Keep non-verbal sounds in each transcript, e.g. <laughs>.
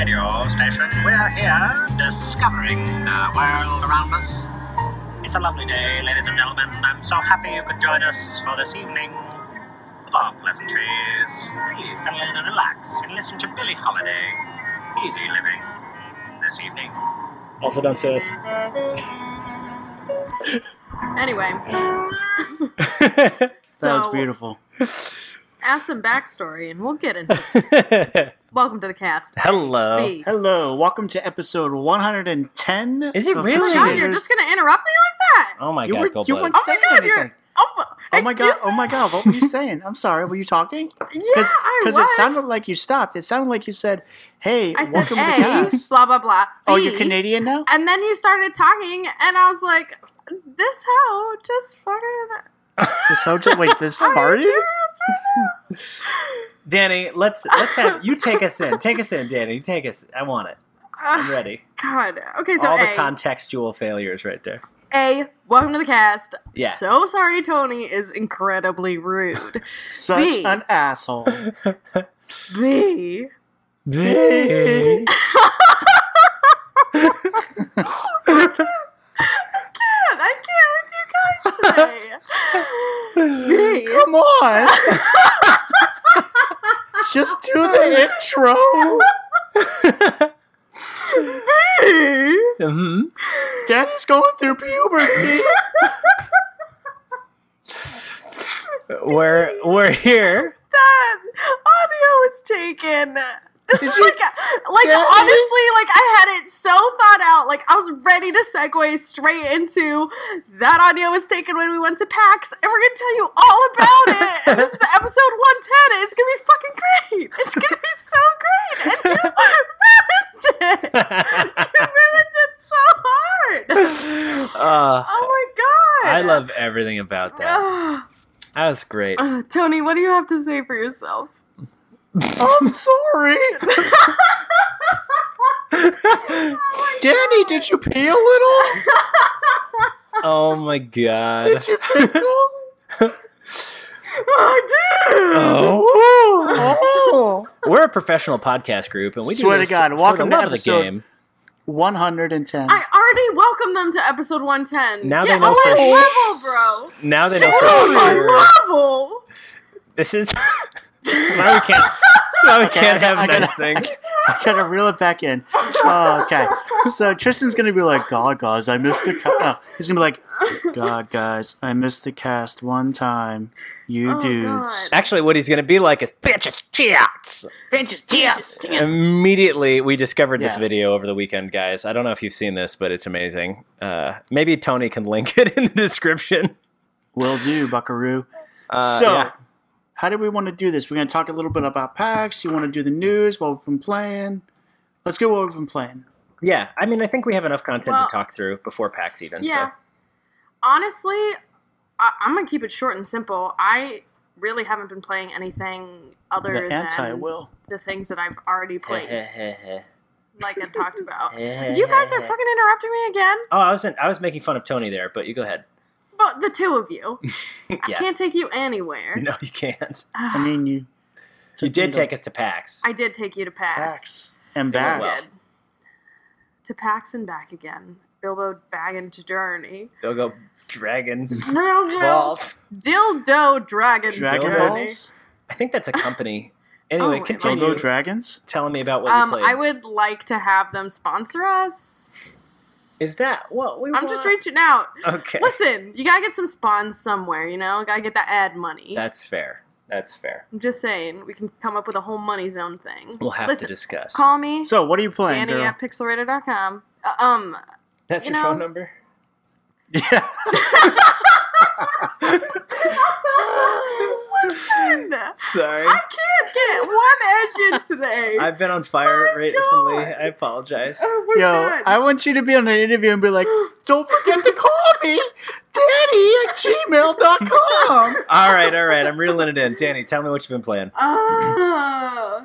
radio station. We're here discovering the world around us. It's a lovely day, ladies and gentlemen. I'm so happy you could join us for this evening of our pleasantries. Please settle in and relax and listen to Billie Holiday. Easy living this evening. Also, don't say. Anyway, <laughs> That so was beautiful. ask some backstory and we'll get into this. <laughs> Welcome to the cast. Hello. B. Hello, welcome to episode 110. Is it of really? Oh my god, you're just gonna interrupt me like that? Oh my You god, were- you weren't Oh my saying god, you're. anything. Oh, Oh my god! excuse Oh my god! What were you saying? I'm sorry. Were you talking? <laughs> Yeah, Because it sounded like you stopped. It sounded like you said, "Hey, I said welcome to the cast." blah blah blah. oh, B, you're Canadian now? And then you started talking, and I was like, "This hoe just fucking." This hotel. Wait, this Are you farted? serious right now? <laughs> Daney, let's let's have you take us in. Take us in, <laughs> Daney. Take us. I want it. I'm ready. God. Okay, so All the contextual failures right there. A, welcome to the cast. Yeah. So sorry, Tony is incredibly rude. <laughs> Such B. an asshole. <laughs> B. Babe. can't. I can't with you guys today. B. Come on. Just do the intro. B. <laughs> hmm Daddy's going through puberty. We're we're here. That audio was taken. This is you- like, like honestly, like I had it so thought out. Like I was ready to segue straight into that audio was taken when we went to PAX, and we're gonna tell you all about it. And this is <laughs> episode one ten. It's gonna be fucking great. It's gonna be so great. And you <laughs> ruined it. You ruined it so hard. Uh, Oh my god. I love everything about that. <sighs> That was great. Uh, Tony, what do you have to say for yourself? I'm <laughs> sorry. <laughs> Daney, did you pee a little? Oh my god. Did you tickle? I did. Oh. oh. We're a professional podcast group, and we Swear do to God, welcome the to of the episode- game. 110. I already welcomed them to episode 110. Now Get they know on for my sure. level, bro. Now they Get know for sure. level. This is <laughs> why we can't. So we Okay, can't I got- have I nice gotta- things. <laughs> I gotta reel it back in. Oh, okay. So Tristan's gonna be like, God, guys, I missed the cast. No, he's gonna be like, God, guys, I missed the cast one time. You Oh, dudes. God. Actually, what he's going to be like is bitches tits. Bitches, tips. Immediately, we discovered this video over the weekend, guys. I don't know if you've seen this, but it's amazing. Uh, maybe Tony can link <laughs> it in the description. Will do, Buckaroo. Uh, so, yeah. How do we want to do this? We're gonna talk a little bit about PAX. You want to do the news? What we've been playing? Let's go. What we've been playing. yeah, I mean, I think we have enough content Well, to talk through before PAX even. Yeah. So. Honestly, I- I'm going to keep it short and simple. I really haven't been playing anything other The than anti will. the things that I've already <laughs> played, like I talked about. <laughs> You guys are <laughs> fucking interrupting me again? Oh, I wasn't. I was making fun of Tony there, but you go ahead. But the two of you. <laughs> I can't take you anywhere. No, you can't. I mean, you. You did take us to PAX. I did take you to PAX. PAX and back. well. did. To PAX and back again. Bilbo Baggins journey. They'll go dragons <laughs> Dildo, balls. dildo dragon Dragon journey. balls. I think that's a company. <laughs> Anyway, Oh, continue Dildo dragons. telling me about what Um, you played. I would like to have them sponsor us. Is that what we? I'm just reaching out. Okay, Listen, you gotta get some spawns somewhere, you know? Gotta get that ad money. that's fair. That's fair. I'm just saying, we can come up with a whole money zone thing. We'll have Listen, to discuss. Call me, So, what are you playing, Daney girl? at pixelrator.com. Uh, um, that's you your know- phone number. Yeah. <laughs> <laughs> listen! Sorry, I can't get one edge in today. I've been on fire my recently. God. I apologize. Oh, Yo, done. I want you to be on an interview and be like, don't forget to call me, Daney at gmail.com. <laughs> all right, all right. I'm reeling it in. Daney, tell me what you've been playing. Uh,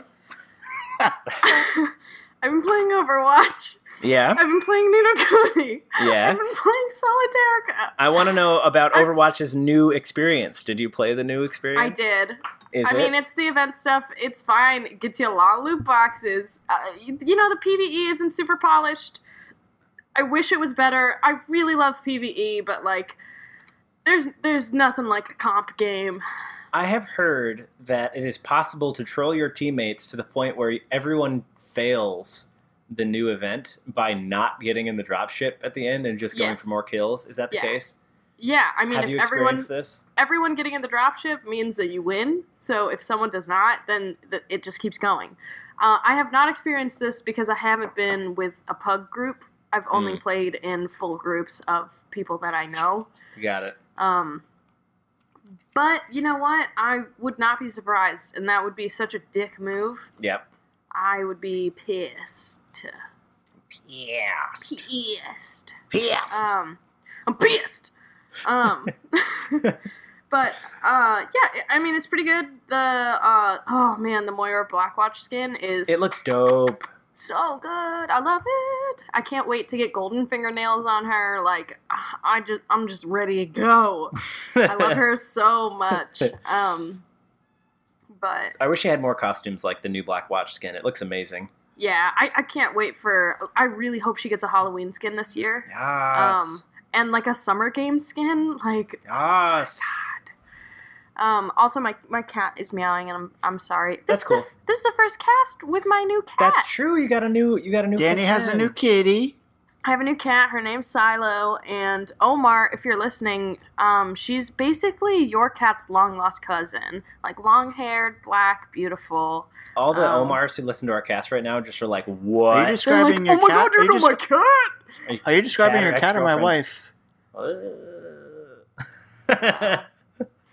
<laughs> I've been playing Overwatch. Yeah, I've been playing Ni no Kuni. Yeah. I've been playing Solitaire. I want to know about I- Overwatch's new experience. Did you play the new experience? I did. Is I it? mean, it's the event stuff. It's fine. It gets you a lot of loot boxes. Uh, you, you know, the PVE isn't super polished. I wish it was better. I really love PVE, but like, there's there's nothing like a comp game. I have heard that it is possible to troll your teammates to the point where everyone fails the new event by not getting in the dropship at the end and just going Yes. for more kills. Is that the Yeah. case? Yeah, I mean, have if everyone this? everyone getting in the dropship means that you win. So if someone does not, then th- it just keeps going. Uh, I have not experienced this because I haven't been with a pug group. I've only Mm. played in full groups of people that I know. Got it. Um, but you know what? I would not be surprised, and that would be such a dick move. Yep. I would be pissed. Yeah. Pissed. Pissed. Um, I'm pissed. Um, <laughs> but uh, yeah, I mean it's pretty good. The uh, oh man, the Moira Blackwatch skin is It looks dope. so good. I love it. I can't wait to get golden fingernails on her. Like I just, I'm just ready to go. I love her <laughs> so much. Um, but I wish she had more costumes like the new Black Watch skin. It looks amazing. yeah, I, I can't wait for. I really hope she gets a Halloween skin this year. Yes. Um, and like a summer game skin. Like yes. Um, also, my, my cat is meowing, and I'm, I'm sorry. This That's is the cool. f- this is the first cast with my new cat. That's true. You got a new. You got a new. Kitty. Daney has a new kitty. I have a new cat. Her name's Silo, and Omar, if you're listening, um, she's basically your cat's long lost cousin. Like long haired, black, beautiful. All the Um, Omars who listen to our cast right now just are like, "What?" Are you "What?" describing like, your oh my cat? god, you are, you know my cat! are you describing Cat your cat or my wife? Uh,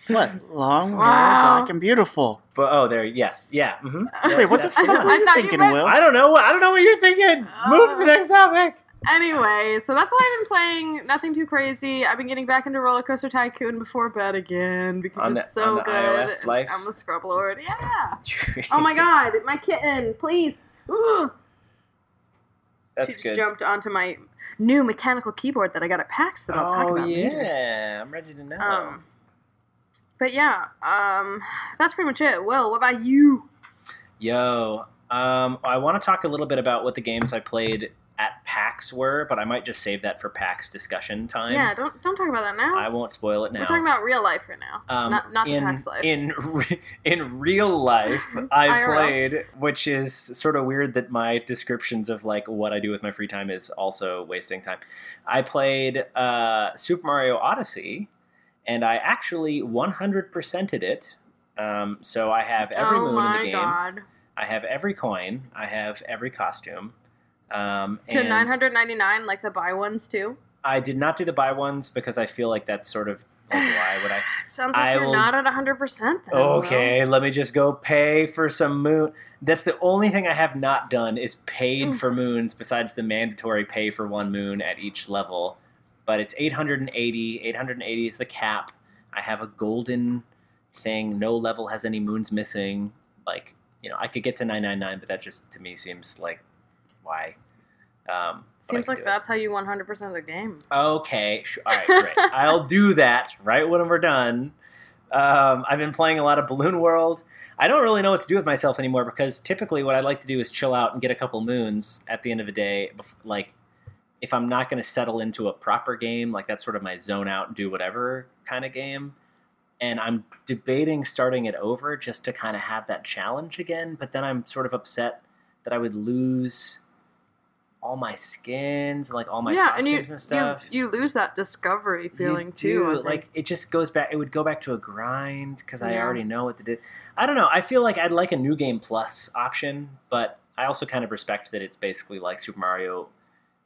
What? Long, Wow. hair, black, and beautiful. but oh, there. Yes. Yeah. Mm-hmm. Wait, what the fuck <laughs> I were you thought you thinking, meant- Will? I don't know. I don't know what you're thinking. Move to the next topic. Anyway, so that's why I've been playing. Nothing too crazy. I've been getting back into Roller Coaster Tycoon before bed again because On the- it's so on the good. iOS life? I'm the Scrub Lord. Yeah. <laughs> Oh my god, my kitten, please. Ugh. That's she just good. jumped onto my new mechanical keyboard that I got at PAX that I'll talk oh about later. yeah, I'm ready to know. Um, but yeah, um, that's pretty much it. Will, what about you? Yo, um, I want to talk a little bit about what the games I played at PAX were, but I might just save that for PAX discussion time. yeah, don't don't talk about that now. I won't spoil it now. We're talking about real life right now, Um, not not the in, PAX life. In re- in real life, <laughs> I played, which is sort of weird that my descriptions of like what I do with my free time is also wasting time. I played uh, Super Mario Odyssey, and I actually 100%ed it. Um, so I have every oh moon in the game. god, I have every coin. I have every costume. Um, to nine hundred ninety nine, like the buy ones too. I did not do the buy ones because I feel like that's sort of like why would I? <sighs> Sounds like I you're will- not at hundred percent. Then, Will. Okay, let me just go pay for some moon. That's the only thing I have not done is paid for moons besides the mandatory pay for one moon at each level. But it's 880. 880 is the cap. I have a golden thing. No level has any moons missing. Like, you know, I could get to 999, but that just to me seems like why? Um, Seems like do it. that's how you one hundred percent of the game. Okay, all right, great. <laughs> I'll do that right when we're done. Um, I've been playing a lot of Balloon World. I don't really know what to do with myself anymore because typically what I like to do is chill out and get a couple moons at the end of the day. Like, if I'm not going to settle into a proper game, like that's sort of my zone out and do whatever kind of game. And I'm debating starting it over just to kind of have that challenge again. But then I'm sort of upset that I would lose all my skins, like all my yeah, and costumes you, and stuff. you you lose that discovery feeling You too. do. Like it just goes back. It would go back to a grind because I already know what to do. I don't know. I feel like I'd like a new game plus option, but I also kind of respect that it's basically like Super Mario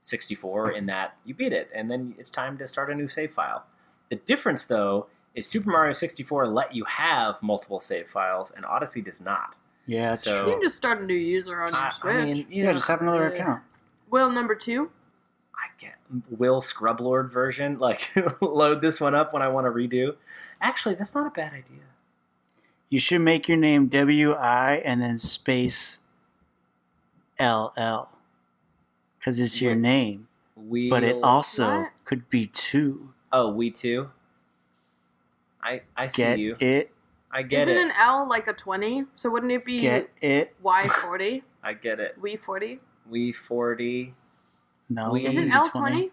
64 in that you beat it and then it's time to start a new save file. The difference though is Super Mario 64 let you have multiple save files and Odyssey does not. Yeah, it's So- you can just start a new user on your I, Switch. I mean, Yeah, just have another account. Will number two. I get Will Scrublord version, like <laughs> load this one up when I want to redo. Actually, that's not a bad idea. You should make your name W I and then space L L. Because it's your name. We But it also What? could be two. Oh, we too. I I see Get you. it? I get Isn't it. an L like a 20? So wouldn't it be Get it? Y40? <laughs> I get it. We 40? We forty. No. We- Isn't L 20?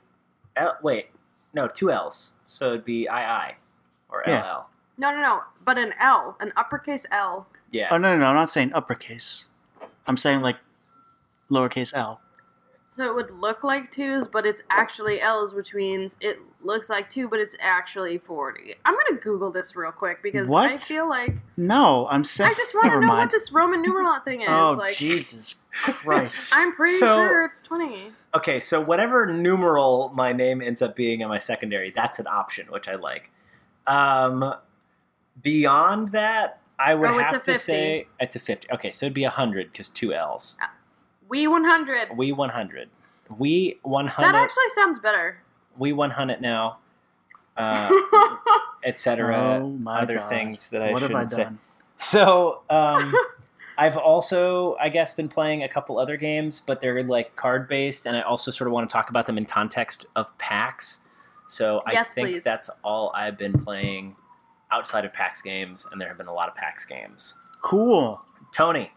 L, wait, no, two L's. So it'd be II or Yeah. LL. No, no, no. But an L, an uppercase L. Yeah. Oh no, no, no! I'm not saying uppercase. I'm saying like lowercase l. So it would look like twos, but it's actually L's, which means it looks like two, but it's actually 40. I'm going to Google this real quick because I feel like No, I'm saying. I just want to know mind. what this Roman numeral thing is. Oh like, Jesus <laughs> Christ! I'm pretty So- sure it's 20. Okay, so whatever numeral my name ends up being in my secondary, that's an option, which I like. Um, beyond that, I would Oh, have to 50. say it's a fifty. Okay, so it'd be hundred because two L's. We 100. We one hundred. We 100. That actually sounds better. We one hundred now. Uh, <laughs> etc. oh other God. things that I what have I shouldn't say. So, um, I've also, I guess, been playing a couple other games, but they're like card based, and I also sort of want to talk about them in context of PAX. So I Yes, think please. that's all I've been playing outside of PAX games, and there have been a lot of PAX games. Cool. Tony,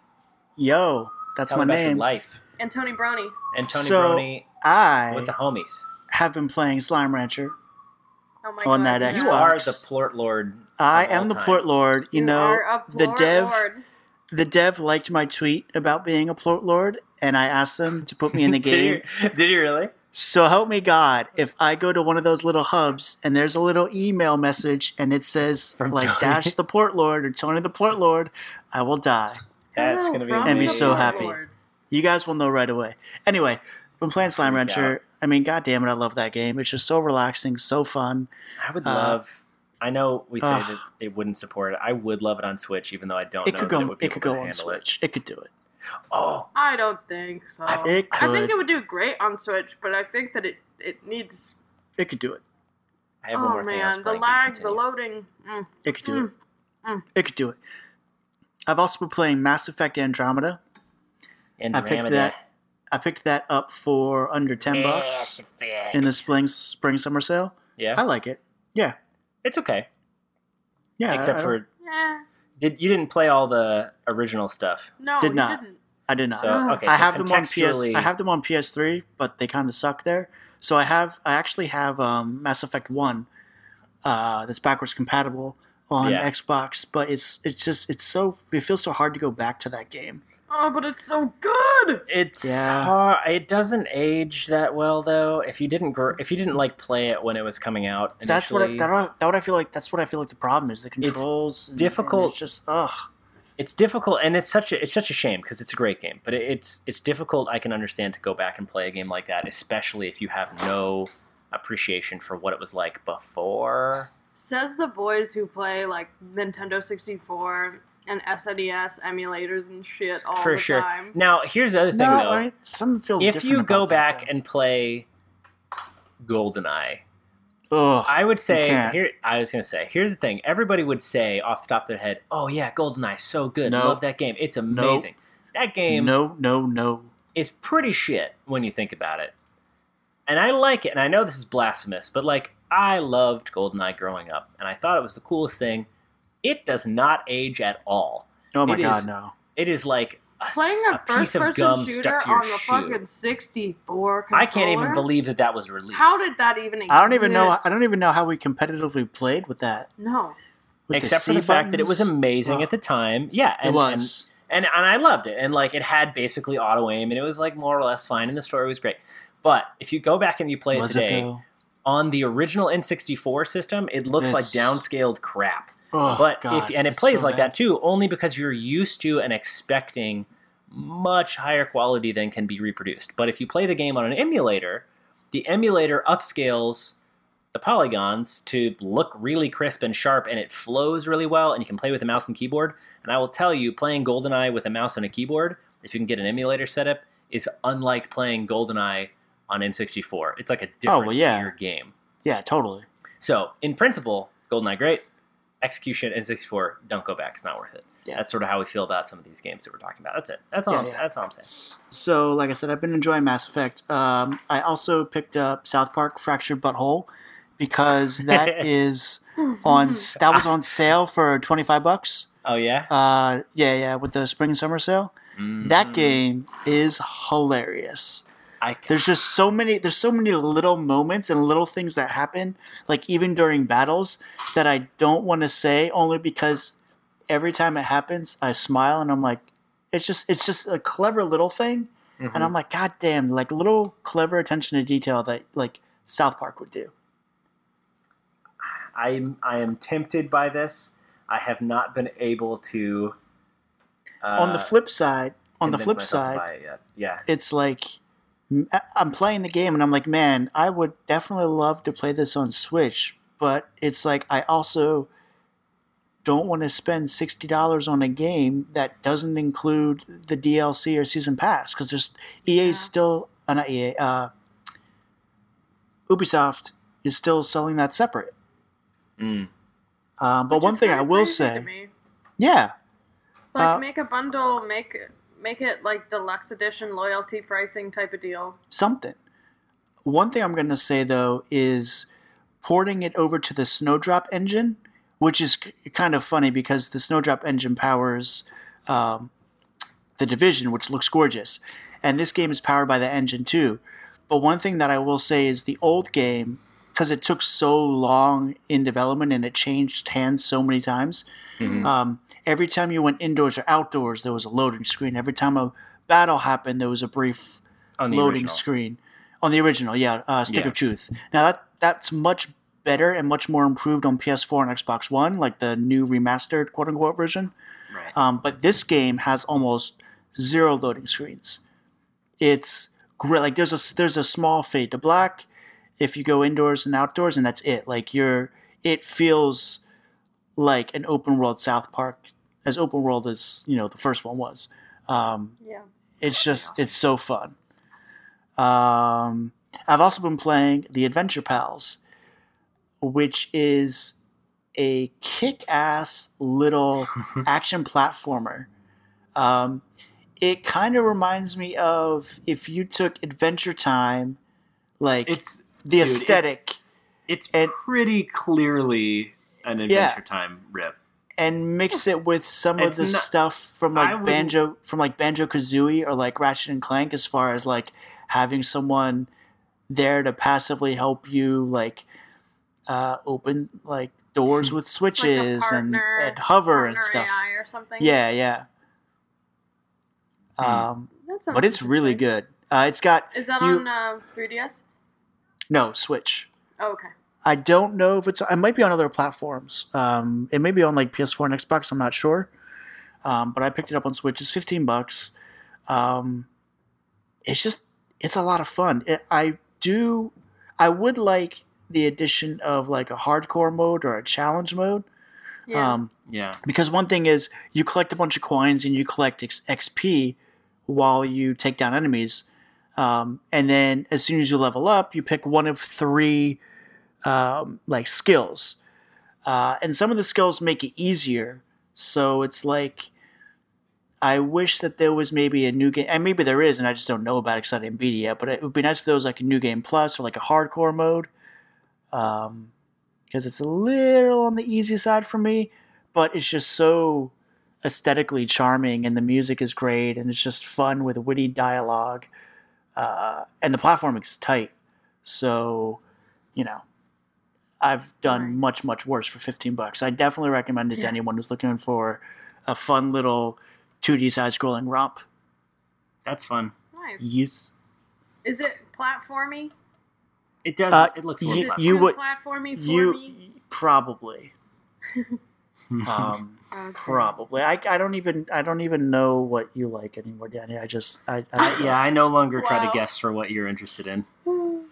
Yo, that's tell my me about your name. life, and Tony Brownie. and Tony So, Brony I with the homies. have been playing Slime Rancher. Oh my On god. that yeah. You are the plort lord. I am the time. plort lord. You, know, are a the dev, lord. the dev liked my tweet about being a plort lord, and I asked them to put me in the <laughs> game. did, <laughs> he, did you really? So help me God, if I go to one of those little hubs and there's a little email message and it says From like Tony. Dash the Port Lord or Tony the Port Lord, I will die. That's Hello gonna be from And be so Lord. happy. You guys will know right away. Anyway, been playing Slime Rancher. I mean, god damn it, I love that game. It's just so relaxing, so fun. I would Uh, love. I know we say ugh. that it wouldn't support it. I would love it on Switch, even though I don't It know could that go it would be it could go on Switch. It could do it. It. Oh, I don't think so. I- It I think it would do great on Switch, but I think that it it needs. It could do it. I have one Oh more thing. I was man, the lag, the loading. Mm. It could do it. mm. It could do it. I've also been playing Mass Effect Andromeda. I picked Andromeda. that I picked that up for under ten bucks in the spring spring summer sale. Yeah, I like it. Yeah. it's okay. Yeah. Except I, for Yeah. did you didn't play all the original stuff? No, Did not. didn't. I did not. So Ugh. okay, I so have them on PS. I have them on PS3, but they kind of suck there. So I have. I actually have um, Mass Effect One, uh, that's backwards compatible on Yeah. Xbox. But it's it's just it's so it feels so hard to go back to that game. Oh, but it's so good. It's Yeah. hard. It doesn't age that well though. If you didn't gr- if you didn't like play it when it was coming out, initially, That's what I, that, what- that what I feel like. That's what I feel like the problem is the controls. and- and difficult. it's just ugh. it's difficult and it's such a it's such a shame because it's a great game but it, it's it's difficult i can understand to go back and play a game like that especially if you have no appreciation for what it was like before Says the boys who play like Nintendo 64 and SNES emulators and shit all the time. for the sure time. now here's the other thing No, though I- something feels if you go about that, back though. and play goldeneye Ugh. i would say here i was gonna say here's the thing everybody would say off the top of their head oh yeah goldeneye so good Nope. love that game it's amazing that game no, no, no. is pretty shit when you think about it. And I like it, and I know this is blasphemous, but like I loved GoldenEye growing up, and I thought it was the coolest thing. It does not age at all. Oh my It god, is- no. It is like a, Playing s- a, a piece of gum stuck to your on the shoe. fucking 64 controller. I can't even believe that that was released. How did that even exist? I don't even know. I don't even know how we competitively played with that. No. With Except for C the fact that it was amazing Ugh. at the time. Yeah, and, it was. and, and and I loved it, and like it had basically auto aim, and it was like more or less fine, and the story was great. But if you go back and you play was it today, it though? On the original N64 system, it looks like downscaled crap. Oh, but God, if and it plays so like bad. that too, only because you're used to and expecting much higher quality than can be reproduced. But if you play the game on an emulator, the emulator upscales the polygons to look really crisp and sharp and it flows really well and you can play with a mouse and keyboard. And I will tell you, playing GoldenEye with a mouse and a keyboard, if you can get an emulator setup, is unlike playing GoldenEye on N64. It's like a different Oh, well, yeah. tier game. Yeah, totally. So, in principle, GoldenEye great. Execution N64, don't go back. It's not worth it. Yeah. That's sort of how we feel about some of these games that we're talking about. That's it. That's all. Yeah, I'm, yeah. That's all I'm saying. So, like I said, I've been enjoying Mass Effect. Um, I also picked up South Park Fractured Butthole, because <laughs> that is on that was on sale for 25 bucks. Oh yeah. Uh yeah, yeah, with the spring summer sale. That Mhm. game is hilarious. I There's just so many there's so many little moments and little things that happen like even during battles that I don't want to say only because every time it happens I smile and I'm like it's just it's just a clever little thing Mhm. and I'm like god damn like little clever attention to detail that like South Park would do. I'm I am tempted by this. I have not been able to. Uh, on the flip side, on the flip side, it yeah, it's like I- I'm playing the game and I'm like, man, I would definitely love to play this on Switch, but it's like I also don't want to spend sixty dollars on a game that doesn't include the DLC or season pass because there's EA Yeah. still uh, not EA uh, Ubisoft is still selling that separate. Mm. Um, but Which one thing I will crazy to say, me. yeah, like uh, make a bundle, make make it like deluxe edition loyalty pricing type of deal. something. One thing I'm going to say though is porting it over to the Snowdrop engine, which is k- kind of funny because the Snowdrop engine powers um, the Division, which looks gorgeous, and this game is powered by the engine too. But one thing that I will say is the old game, because it took so long in development and it changed hands so many times. Mhm. Um, every time you went indoors or outdoors, there was a loading screen. Every time a battle happened, there was a brief loading original. screen on the original. Yeah, uh, Stick Yeah. of Truth. Now that that's much better and much more improved on PS4 and Xbox One, like the new remastered quote unquote version. Right. Um, but this game has almost zero loading screens. It's great. Like there's a there's a small fade to black if you go indoors and outdoors, and that's it. Like you're it feels like an open world South Park, as open world as you know the first one was. Um, Yeah. it's just it's so fun. Um, I've also been playing the Adventure Pals, which is a kick-ass little <laughs> action platformer. Um, it kind of reminds me of if you took Adventure Time, like It's the dude, aesthetic, it's and- pretty clearly an Yeah. Adventure Time rip. and mix it with some of the not- stuff from like wouldn't- banjo from like banjo kazooie or like ratchet and clank as far as like having someone there to passively help you like uh open like doors with <laughs> switches and, partner- and hover and stuff AI or something. yeah yeah Hmm. um but it's really good uh it's got Is that you- on uh, 3DS? No switch Oh, okay. I don't know if it's. It might be on other platforms. Um, it may be on like PS4 and Xbox. I'm not sure. Um, but I picked it up on Switch. It's 15 bucks. Um, it's just it's a lot of fun. It, I do. I would like the addition of like a hardcore mode or a challenge mode. Yeah. Um, Yeah. because one thing is you collect a bunch of coins and you collect X- XP while you take down enemies. Um, and then as soon as you level up, you pick one of three um, like skills. Uh, and some of the skills make it easier. So it's like I wish that there was maybe a new game, and maybe there is, and I just don't know about it because I didn't beat it yet. But it would be nice if there was like a new game plus or like a hardcore mode, um, because it's a little on the easy side for me. But it's just so aesthetically charming, and the music is great, and it's just fun with witty dialogue, uh, and the platform is tight. So, you know, I've done Nice. much much worse for fifteen bucks. I definitely recommend it to anyone who's looking for a fun little 2D side scrolling romp. That's fun. Nice. Yes. Is it platformy? It does. Uh, it looks you- you would- platformy for You me? probably. <laughs> Um, <laughs> Okay. probably. I, I don't even I don't even know what you like anymore, Daney. I just I, I yeah, I no longer try to guess for what you're interested in. <laughs>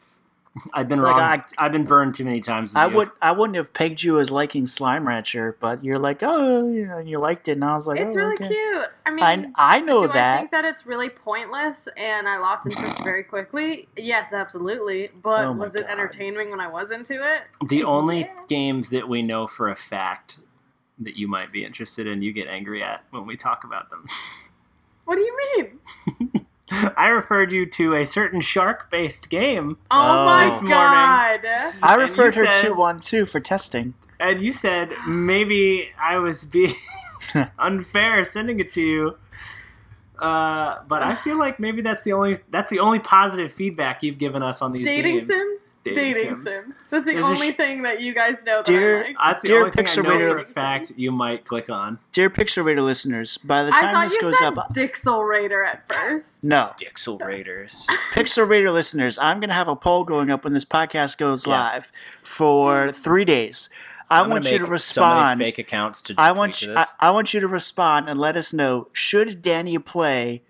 I've been Like, wrong. I- I, have been burned too many times. I you. would I wouldn't have pegged you as liking Slime Rancher, but you're like, oh, you know, you liked it, and I was like, It's oh, really okay. cute. I mean, I I know do I that. think that it's really pointless and I lost interest very <laughs> quickly? Yes, absolutely. But Oh my was it God. entertaining when I was into it? The only Yeah. games that we know for a fact that you might be interested in, you get angry at when we talk about them. <laughs> What do you mean? <laughs> I referred you to a certain shark-based game, Oh, Oh. my This morning. god. I referred her said- to one too for testing. and you said maybe I was being <laughs> unfair sending it to you. Uh, but I feel like maybe that's the only that's the only positive feedback you've given us on these Dating games. sims? Dating Dating, Sims. sims. That's the There's only sh- thing that you guys know that Dear- I like. That's the Dear only thing I know Pixelmator- for a fact you might click on. Dear Pixel Raider listeners, by the time thought this you goes said up, Dixel Raider at first. no. Dixel Raiders. <laughs> Pixel Raider listeners, I'm going to have a poll going up when this podcast goes Yeah. live for three days. I I'm want you to respond. So fake accounts to. I want you, this. I, I want you to respond and let us know should Daney play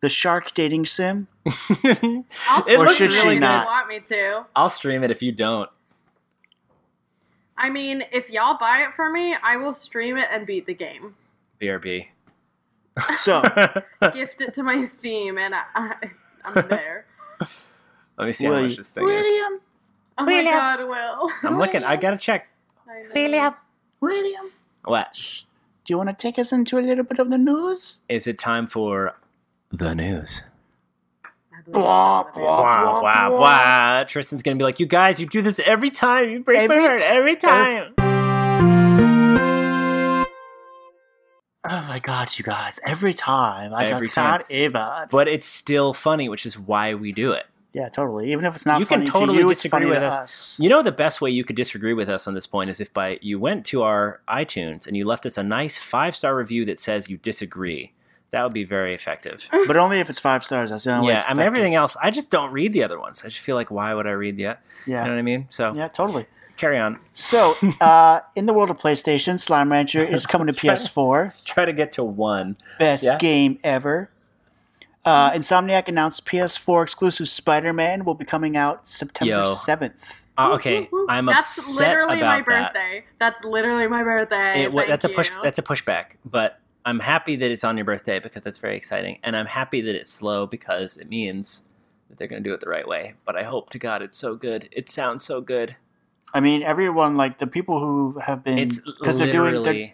the shark dating sim? <laughs> I'll It stream looks it really if you not. want me to. I'll stream it if you don't. I mean, if y'all buy it for me, I will stream it and beat the game. BRB. So <laughs> Gift it to my Steam, and I, I, I'm <laughs> there. Let me see how much you- this thing is. William. Oh my William. god, Will. I'm looking. I gotta check. I know. William. William, What do you want to take us into a little bit of the news? is it time for? The news. Blah, believe Blah, so. blah. Wow, wow, blah. Tristan's gonna be like, you guys, you do this every time. You break Every my heart every time. Oh my god, you guys! Every time I Every just time. can't even. But it's still funny, which is why we do it. Yeah, totally. Even if it's not You can totally to you, disagree with to us. us. You know the best way you could disagree with us on this point is if by you went to our iTunes and you left us a nice five star review that says you disagree. That would be very effective. <laughs> but only if it's five stars. That's the only way yeah, it's I mean everything else. I just don't read the other ones. I just feel like why would I read the? You Yeah, know what I mean? So yeah, totally. carry on. So, <laughs> uh, in the world of PlayStation, Slime Rancher is coming to PS4. Let's try to get to one. Best Yeah. game ever. Uh, Insomniac announced PS4 exclusive Spider Man will be coming out September Yo. 7th. Uh, okay, whoop, whoop. I'm That's upset literally my about that. birthday. That's literally my birthday. It, wa- Thank that's a push. That's a pushback, but I'm happy that it's on your birthday because that's very exciting, and I'm happy that it's slow because it means that they're going to do it the right way. But I hope to God it's so good. It sounds so good. I mean, everyone, like the people who have been. It's Because they're doing, they're,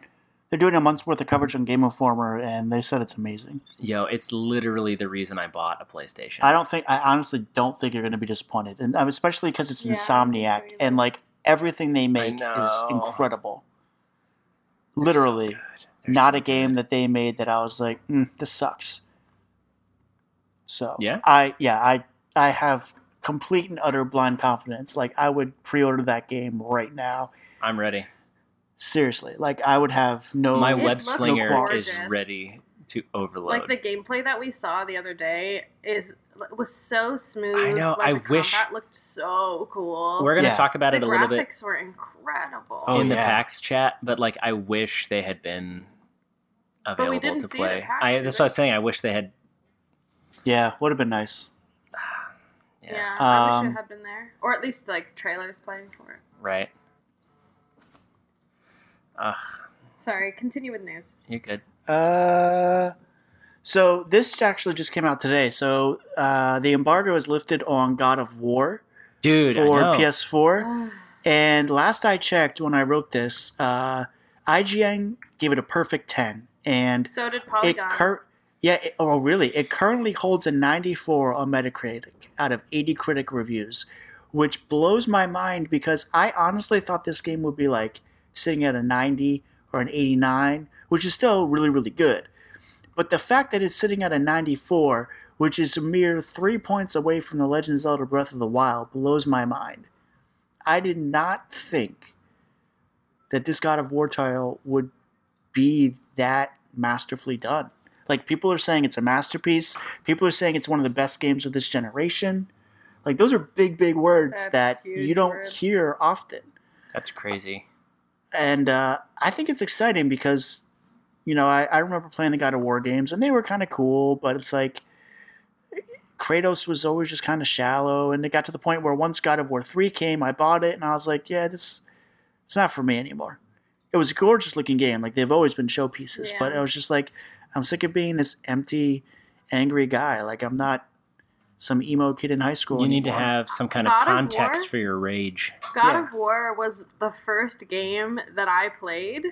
they're doing a month's worth of coverage on Game Informer, and they said it's amazing. yo, it's literally the reason I bought a PlayStation. I don't think, I honestly don't think you're going to be disappointed. And um, especially because it's Yeah, I don't think so Insomniac, either. and like everything they make is incredible. They're Literally. good. They're not so a game good. that they made that I was like, mm, this sucks. So Yeah? I yeah I I have complete and utter blind confidence. Like I would pre-order that game right now. I'm ready. Seriously, like I would have no. My It web slinger gorgeous. is ready to overload. Like the gameplay that we saw the other day is was so smooth. I know, Like, I the wish- that looked so cool. We're going to Yeah. talk about the it a little bit graphics were incredible. Oh, in the yeah. PAX chat, but like I wish they had been we available didn't to see it play. PAX, I that's we? what I was saying. I wish they had. Yeah, would have been nice. <sighs> Yeah, yeah, I wish Um, it had been there, or at least like trailers playing for it. right. Ugh, Sorry, continue with news. you're good. Uh, so this actually just came out today. So uh, the embargo is lifted on God of War Dude, for. PS4. <sighs> And last I checked, when I wrote this, uh, IGN gave it a perfect ten, and so did it Polygon. cur- yeah, it, oh really? It currently holds a 94 on Metacritic out of 80 critic reviews, which blows my mind because I honestly thought this game would be like sitting at a 90 or an 89, which is still really really good. But the fact that it's sitting at a 94, which is a mere three points away from The Legend of Zelda Breath of the Wild, blows my mind. I did not think that this God of War title would be that masterfully done. Like people are saying it's a masterpiece. People are saying it's one of the best games of this generation. Like those are big, big words That's that you don't words. hear often. That's crazy. And uh, I think it's exciting because, you know, I, I remember playing the God of War games and they were kind of cool, but it's like Kratos was always just kind of shallow. And it got to the point where once God of War 3 came, I bought it and I was like, yeah, this it's not for me anymore. It was a gorgeous looking game. Like they've always been showpieces, but Yeah. I was just like, I'm sick of being this empty, angry guy. Like I'm not some emo kid in high school. You need to have some kind of God of context War? for your rage. God Yeah. of War was the first game that I played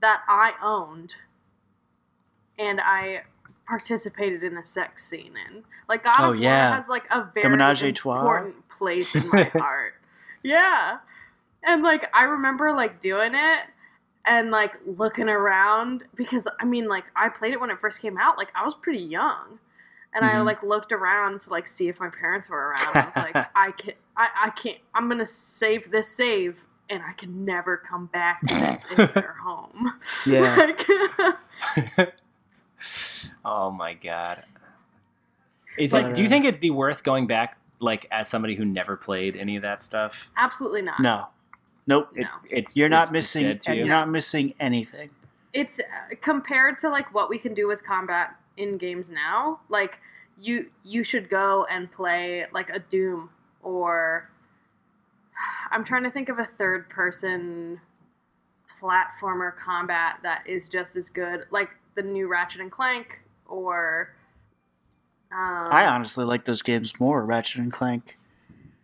that I owned, and I participated in a sex scene in. Like God Oh, of yeah. War has like a very The Menage a Trois. important place in my <laughs> heart. Yeah. And like I remember like doing it and like looking around because I mean like I played it when it first came out. Like I was pretty young. And I Mhm. like looked around to like see if my parents were around. I was like, <laughs> I can I, I can't I'm gonna save this save and I can never come back to this if <laughs> they're home. <laughs> Yeah. Like, oh my god. Is But, it? Do you think it'd be worth going back, like as somebody who never played any of that stuff? absolutely not. No. Nope. It, No. it's You're not it's missing. dead You're not missing anything. it's uh, compared to like what we can do with combat in games now like you you should go and play like a doom or <sighs> i'm trying to think of a third person platformer combat that is just as good like the new ratchet and clank or um, I honestly like those games more. Ratchet and Clank.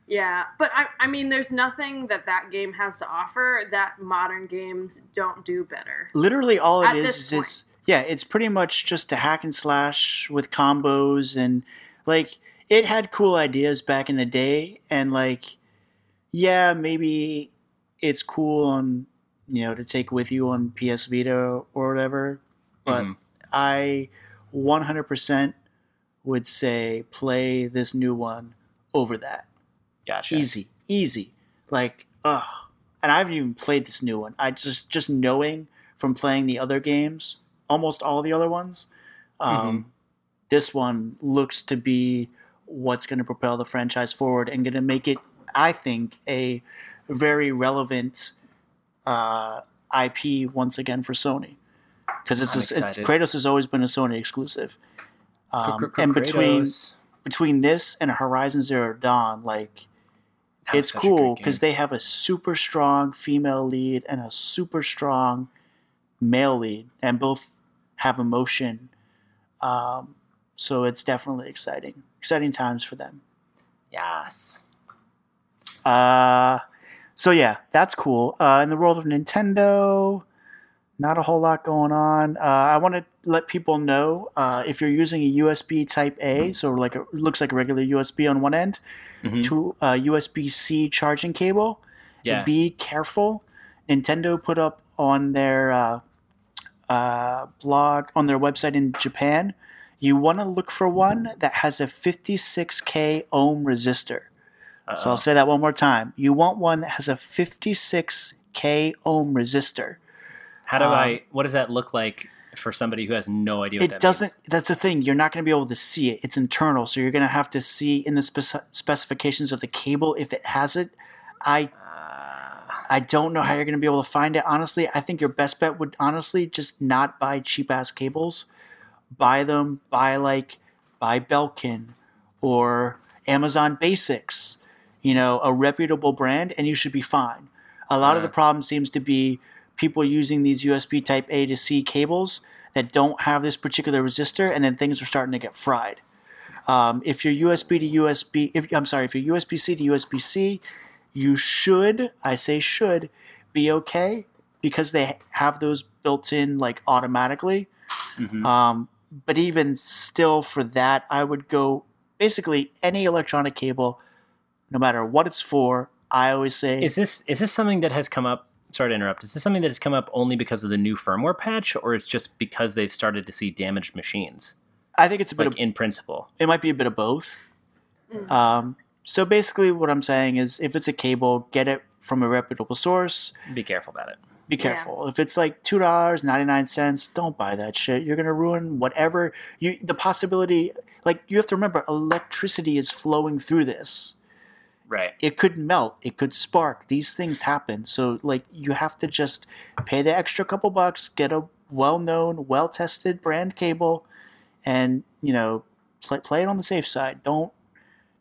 yeah but I, I mean there's nothing that that game has to offer that modern games don't do better Literally, all it is is it's yeah, it's pretty much just a hack and slash with combos and like it had cool ideas back in the day, and like yeah, maybe it's cool on you know to take with you on PS Vita or whatever, but Mhm. I 100% would say play this new one over that. Gotcha. Easy, easy. Like, ugh. And I haven't even played this new one. I just just knowing from playing the other games, almost all the other ones, um, this one looks to be what's going to propel the franchise forward and going to make it, I think, a very relevant uh, IP once again for Sony. Because it's, a- it's. Kratos has always been a Sony exclusive. Um, and between between this and Horizon Zero Dawn, like That it's cool because they have a super strong female lead and a super strong male lead, and both have emotion. Um, so it's definitely exciting, exciting times for them. yes. Uh, so yeah, that's cool. Uh, in the world of Nintendo, not a whole lot going on. Uh, I want to let people know uh, if you're using a USB Type A, so like a, it looks like a regular USB on one end, Mhm. to a USB C charging cable. Yeah. Be careful. Nintendo put up on their uh, blog on their website in Japan. You want to look for one that has a 56k ohm resistor. So Uh-oh. I'll say that one more time. You want one that has a 56k ohm resistor. How do um, I? What does that look like for somebody who has no idea? What It that doesn't. means? That's the thing. You're not going to be able to see it. It's internal, so you're going to have to see in the spec- specifications of the cable if it has it. I I don't know how you're going to be able to find it. Honestly, I think your best bet would honestly just not buy cheap ass cables. Buy them. Buy like buy Belkin or Amazon Basics. You know, a reputable brand, and you should be fine. A lot of the Yeah. problem seems to be people using these USB Type A to C cables that don't have this particular resistor, and then things are starting to get fried. Um, if you're USB to USB, if I'm sorry, if you're USB C to USB C, you should, I say should, be okay because they have those built in like automatically. mhm. Um, but even still, for that, I would go basically any electronic cable, no matter what it's for. I always say Is this is this something that has come up? Sorry to interrupt. Is this something that has come up only because of the new firmware patch, or it's just because they've started to see damaged machines? I think it's a bit Like of in principle. it might be a bit of both. Mm. Um, so basically, what I'm saying is, if it's a cable, get it from a reputable source. Be careful about it. Be Yeah. careful. If it's like two dollars ninety nine cents, don't buy that shit. You're gonna ruin whatever you. The possibility, like you have to remember, electricity is flowing through this. Right. It could melt. It could spark. These things happen. So like you have to just pay the extra couple bucks, get a well known, well tested brand cable, and you know play, play it on the safe side. Don't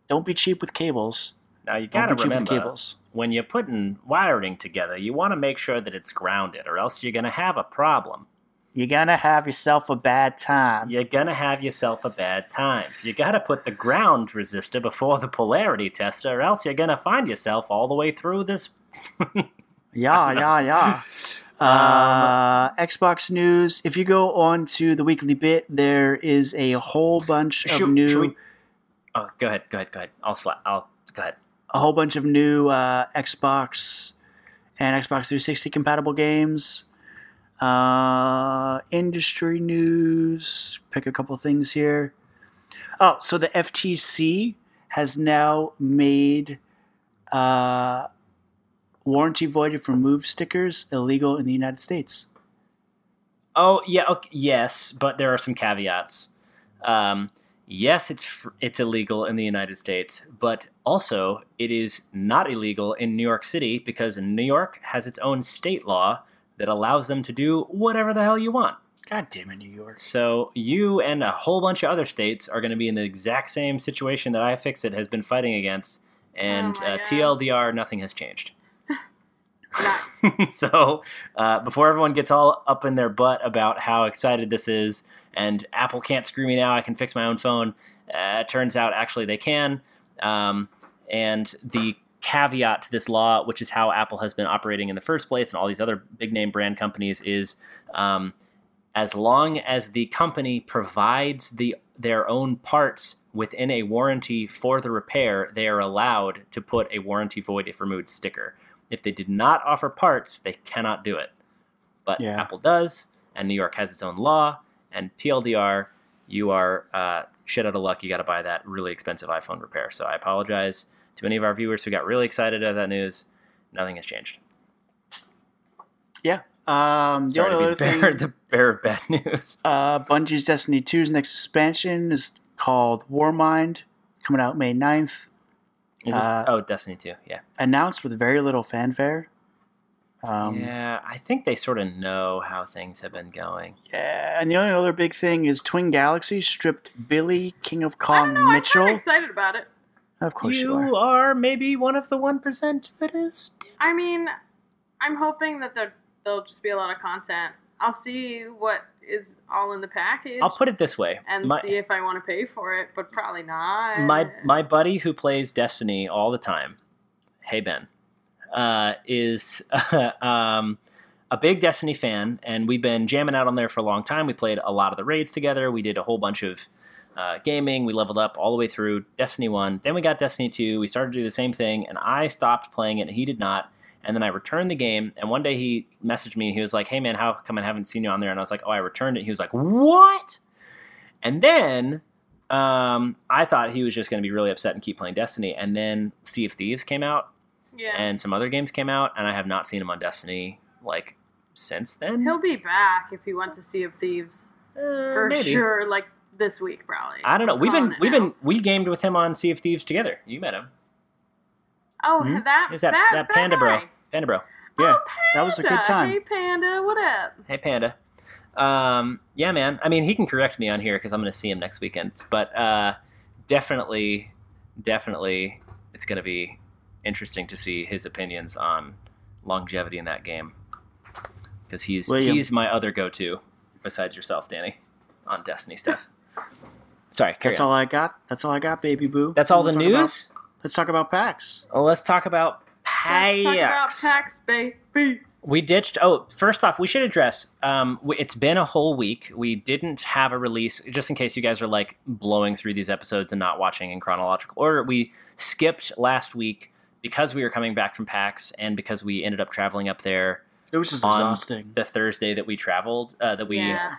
don't be cheap with cables. Now you gotta remember cables. when you're putting wiring together, you want to make sure that it's grounded, or else you're gonna have a problem. You're gonna have yourself a bad time. You're gonna have yourself a bad time. You gotta put the ground resistor before the polarity tester, or else you're gonna find yourself all the way through this. <laughs> Yeah, yeah, yeah. <laughs> Uh, Xbox news. If you go on to the weekly bit, there is a whole bunch of Should- new, should we- Oh, go ahead. Go ahead. Go ahead. I'll slap. I'll go ahead. a whole bunch of new uh, Xbox and Xbox 360 compatible games. Uh, industry news. Pick a couple things here. Oh, so the FTC has now made uh, warranty voided for move stickers illegal in the United States. Oh yeah, okay, yes, but there are some caveats. Um, yes, it's it's illegal in the United States, but also it is not illegal in New York City because New York has its own state law that allows them to do whatever the hell you want. God damn it, New York. So you and a whole bunch of other states are going to be in the exact same situation that iFixit has been fighting against, and Oh uh, TLDR, nothing has changed. Nice. <laughs> so uh, before everyone gets all up in their butt about how excited this is and apple can't screw me now i can fix my own phone uh, it turns out actually they can um, and the caveat to this law which is how apple has been operating in the first place and all these other big name brand companies is um, as long as the company provides the their own parts within a warranty for the repair they are allowed to put a warranty void if removed sticker if they did not offer parts, they cannot do it. But Yeah. Apple does, and New York has its own law. And TLDR, you are uh, shit out of luck. You got to buy that really expensive iPhone repair. So I apologize to any of our viewers who got really excited at that news. Nothing has changed. Yeah. Um, the Sorry be other the thing, bearer, the bearer of bad news. <laughs> uh, Bungie's Destiny 2's next expansion is called Warmind, coming out May 9th. Is this, Uh, oh, Destiny 2. Yeah. Announced with very little fanfare. Um, yeah. yeah, I think they sort of know how things have been going. Yeah, and the only other big thing is Twin Galaxies stripped Billy, King of I Kong don't know. I'm Mitchell. excited about it. Of course you, You are. are maybe one of the 1% that is. I mean, I'm hoping that there there'll just be a lot of content. I'll see what is all in the package I'll put it this way. and My- see if I want to pay for it, but probably not. my my buddy who plays Destiny all the time, hey Ben, uh, is <laughs> um, a big Destiny fan, and we've been jamming out on there for a long time. We played a lot of the raids together. We did a whole bunch of uh, gaming. We leveled up all the way through Destiny One. Then we got Destiny Two. We started to do the same thing, and I stopped playing it, and he did not. And then I returned the game, and one day he messaged me. He was like, "Hey man, how come I haven't seen you on there?" And I was like, "Oh, I returned it." He was like, "What?" And then um, I thought he was just going to be really upset and keep playing Destiny. And then Sea of Thieves came out, yeah, and some other games came out, and I have not seen him on Destiny like since then. he'll be back if he went to Sea of Thieves Uh, for maybe. sure. Like this week, probably. I don't know. We've been we've now. been we gamed with him on Sea of Thieves together. You met him. Oh, Hmm? that Is that that, that, Panda Bro? Panda Bro. Yeah, Oh, that was a good time. Hey, Panda, what up? Hey Panda. Um, yeah, man. I mean, he can correct me on here because I'm going to see him next weekend. But uh, definitely, definitely, it's going to be interesting to see his opinions on longevity in that game because he's William. he's my other go-to besides yourself, Daney, on Destiny stuff. Sorry, carry That's on. all I got. That's all I got, baby boo. That's all the Let's about- news. Let's talk about PAX. Well, let's talk about Let's talk about PAX. PAX, baby. We ditched. Oh, first off, we should address. Um, it's been a whole week. We didn't have a release, just in case you guys are like blowing through these episodes and not watching in chronological order. We skipped last week because we were coming back from PAX and because we ended up traveling up there It was just on exhausting. the Thursday that we traveled. Uh, that we yeah,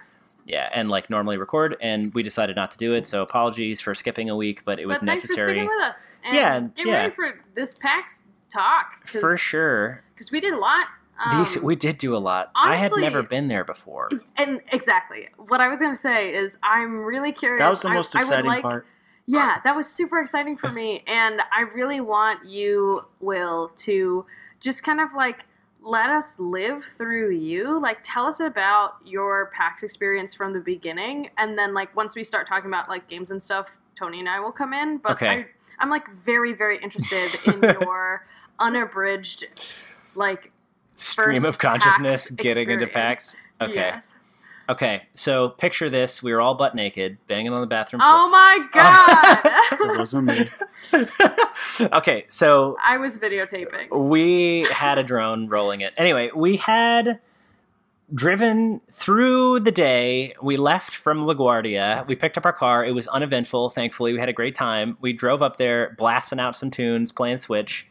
yeah, and like normally record, and we decided not to do it. So apologies for skipping a week, but it was but thanks for necessary sticking with us. And Yeah, get yeah. ready for this PAX talk for sure. because we did a lot. Um, These we did do a lot. I had never been there before. <clears throat> and exactly what I was going to say is I'm really curious. That was the I- most I would exciting like- part. Yeah, that was super exciting for me. And I really want you, Will, to just kind of like let us live through you. Like, tell us about your PAX experience from the beginning. And then, like, once we start talking about like games and stuff, Tony and I will come in. But Okay. I, I'm like very, very interested <laughs> in your unabridged, like, Stream of consciousness PAX getting into. PAX. Okay. Yes. Okay, so picture this: we were all butt naked, banging on the bathroom Oh my <laughs> It god! wasn't me. <laughs> okay, so I was videotaping. we had a drone rolling it. Anyway, we had driven through the day. We left from LaGuardia. We picked up our car. It was uneventful. Thankfully, we had a great time. We drove up there, blasting out some tunes, playing Switch.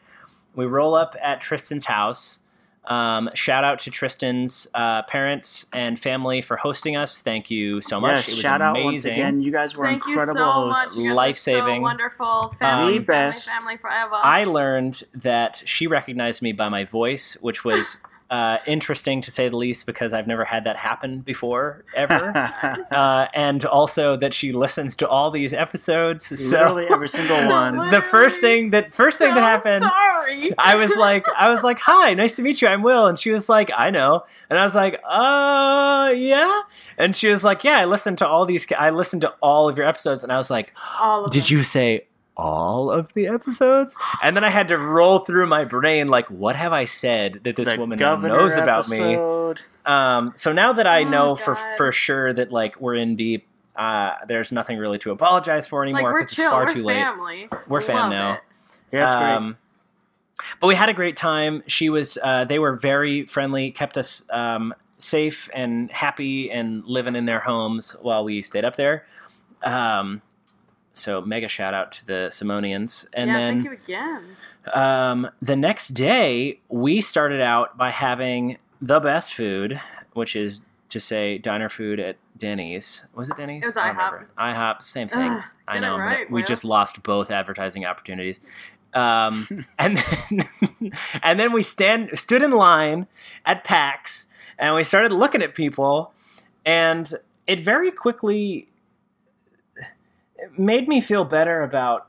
We roll up at Tristan's house. Um, shout out to Tristan's uh, parents and family for hosting us. Thank you so much. Yes, it was shout out once amazing. again. You guys were Thank you incredible so hosts. You guys are Life-saving. So wonderful. Family, Um, family, best. family forever. I learned that she recognized me by my voice, which was uh, interesting to say the least because I've never had that happen before ever. <laughs> uh, and also that she listens to all these episodes. So Literally every single <laughs> one. the first thing that first thing that happened. Sorry. I was like, I was like, "Hi, nice to meet you. I'm Will," and she was like, "I know," and I was like, "Uh, yeah," and she was like, "Yeah, I listened to all these. I listened to all of your episodes," and I was like, All of did them. you say all of the episodes? And then I had to roll through my brain like, what have I said that this The woman now Governor knows about me? Um, so now that I Oh, know for God. for sure that like we're in deep, uh, there's nothing really to apologize for anymore we're because it's chill. far We're too late. family. We're fam Love now. it. Yeah, it's great. Um, but we had a great time. She was, uh, they were very friendly, kept us um, safe and happy and living in their homes while we stayed up there. Um, so mega shout out to the Simonians. And yeah, then thank you again. um, the next day, we started out by having the best food, which is to say diner food at Denny's. Was it Denny's? It was I don't IHOP. IHOP, same thing. Ugh, I know. right, we Will. just lost both advertising opportunities. Um, <laughs> and then, <laughs> and then we stand stood in line at PAX and we started looking at people, and it very quickly made me feel better about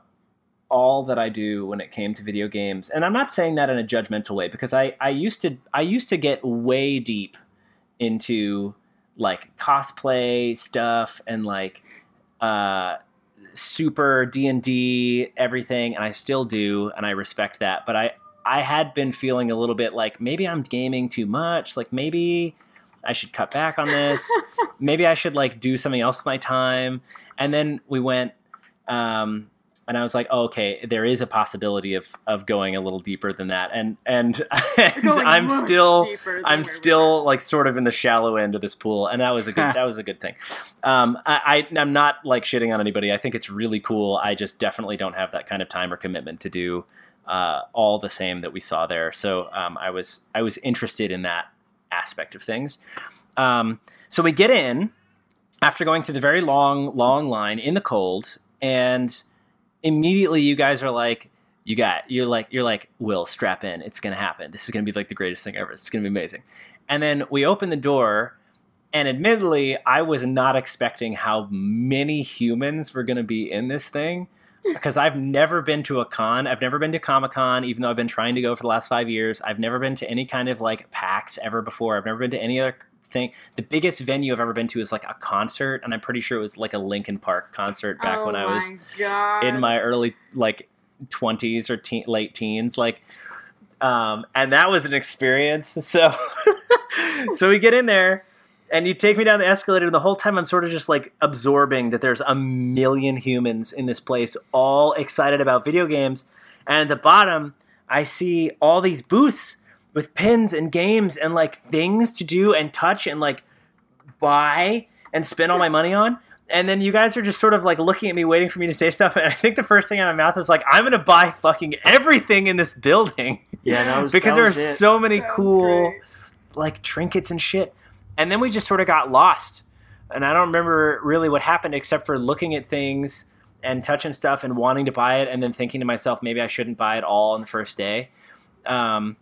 all that I do when it came to video games. And I'm not saying that in a judgmental way because I, I used to I used to get way deep into like cosplay stuff and like uh super D&D everything and I still do and I respect that but I I had been feeling a little bit like maybe I'm gaming too much like maybe I should cut back on this maybe I should like do something else with my time and then we went um and I was like, oh, okay, there is a possibility of of going a little deeper than that, and and, <laughs> and I'm still I'm still were. like sort of in the shallow end of this pool, and that was a good <laughs> that was a good thing. Um, I, I I'm not like shitting on anybody. I think it's really cool. I just definitely don't have that kind of time or commitment to do uh, all the same that we saw there. So um, I was I was interested in that aspect of things. Um, so we get in after going through the very long long line in the cold, and immediately you guys are like you got you're like you're like will strap in. It's gonna happen. This is gonna be like the greatest thing ever. It's gonna be amazing. And then we open the door and admittedly i was not expecting how many humans were gonna be in this thing because i've never been to a con i've never been to comic-con even though i've been trying to go for the last five years. I've never been to any kind of like pax ever before. I've never been to any other thing. The biggest venue i've ever been to is like a concert and i'm pretty sure it was like a linkin park concert back oh when i was God. in my early like 20s or teen, late teens like um and that was an experience so <laughs> so we get in there and you take me down the escalator and the whole time i'm sort of just like absorbing that there's a million humans in this place all excited about video games. And at the bottom i see all these booths with pins and games and like things to do and touch and like buy and spend all my money on. And then you guys are just sort of like looking at me waiting for me to say stuff. And i think the first thing out of my mouth is like i'm gonna buy fucking everything in this building. Yeah, that <laughs> was because that there are it. so many That cool like trinkets and shit and then we just sort of got lost. And i don't remember really what happened except for looking at things and touching stuff and wanting to buy it and then thinking to myself maybe i shouldn't buy it all on the first day. Um,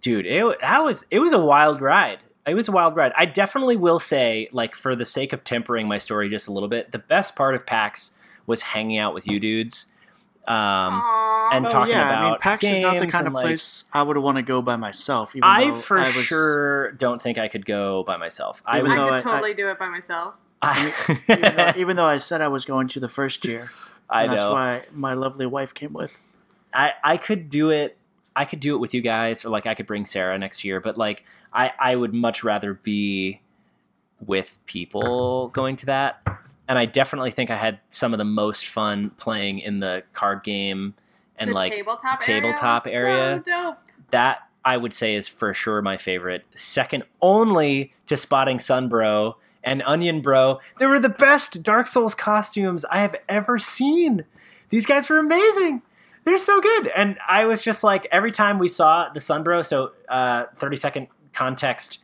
dude it, that was it was a wild ride. It was a wild ride. I definitely will say like for the sake of tempering my story just a little bit the best part of pax was hanging out with you dudes um, and Oh, talking yeah, I mean, about PAX is not the games kind and, of like- place I would want to go by myself. Even I for I was, sure don't think I could go by myself. I would. I though could I- totally do it by myself. I, <laughs> even, though, even though I said I was going to the first year. I and That's know. why my lovely wife came with. I I could do it. I could do it with you guys, or like I could bring Sarah next year. But like I I would much rather be with people going to that. And I definitely think I had some of the most fun playing in the card game and the like tabletop tabletop area. area. So that I would say is for sure my favorite. Second only to Spotting Sunbro and Onion Bro. They were the best Dark Souls costumes I have ever seen. These guys were amazing. They're so good. And I was just like, every time we saw the Sunbro, so uh, 30 second context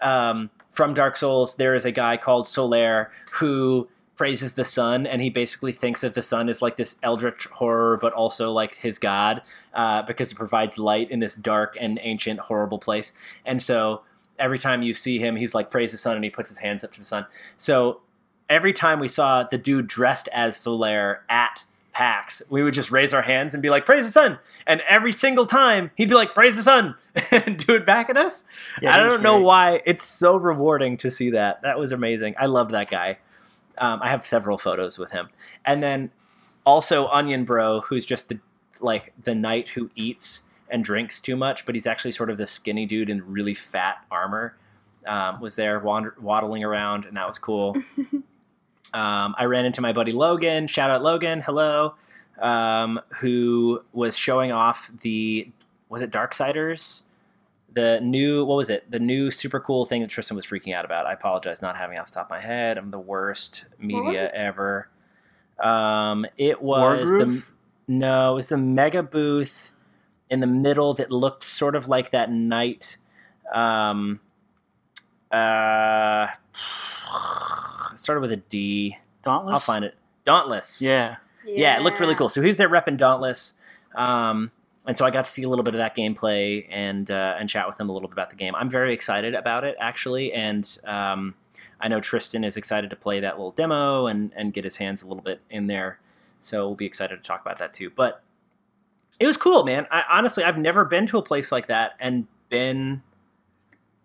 um, from Dark Souls, there is a guy called Solaire who praises the sun and he basically thinks that the sun is like this eldritch horror but also like his god uh, because it provides light in this dark and ancient horrible place and so every time you see him he's like praise the sun and he puts his hands up to the sun so every time we saw the dude dressed as Solaire at PAX, we would just raise our hands and be like, "Praise the sun!" And every single time, he'd be like, "Praise the sun," <laughs> and do it back at us. Yeah, I don't know why. It's so rewarding to see that. That was amazing. I love that guy. Um, I have several photos with him, and then also Onion Bro, who's just the like the knight who eats and drinks too much, but he's actually sort of the skinny dude in really fat armor. Um, was there wander- waddling around, and that was cool. <laughs> um, I ran into my buddy Logan. Shout out Logan, hello, um, who was showing off the was it Darksiders, the new what was it? The new super cool thing that Tristan was freaking out about. I apologize not having it off the top of my head. I'm the worst media it? ever. Um, it was the no, it was the mega booth in the middle that looked sort of like that night. Um, uh, started with a D. Dauntless. I'll find it. Dauntless. Yeah. Yeah, it looked really cool. So he was there repping Dauntless. Um, and so I got to see a little bit of that gameplay and uh, and chat with him a little bit about the game. I'm very excited about it actually, and um, I know Tristan is excited to play that little demo and and get his hands a little bit in there. So we'll be excited to talk about that too. But it was cool, man. I honestly I've never been to a place like that and been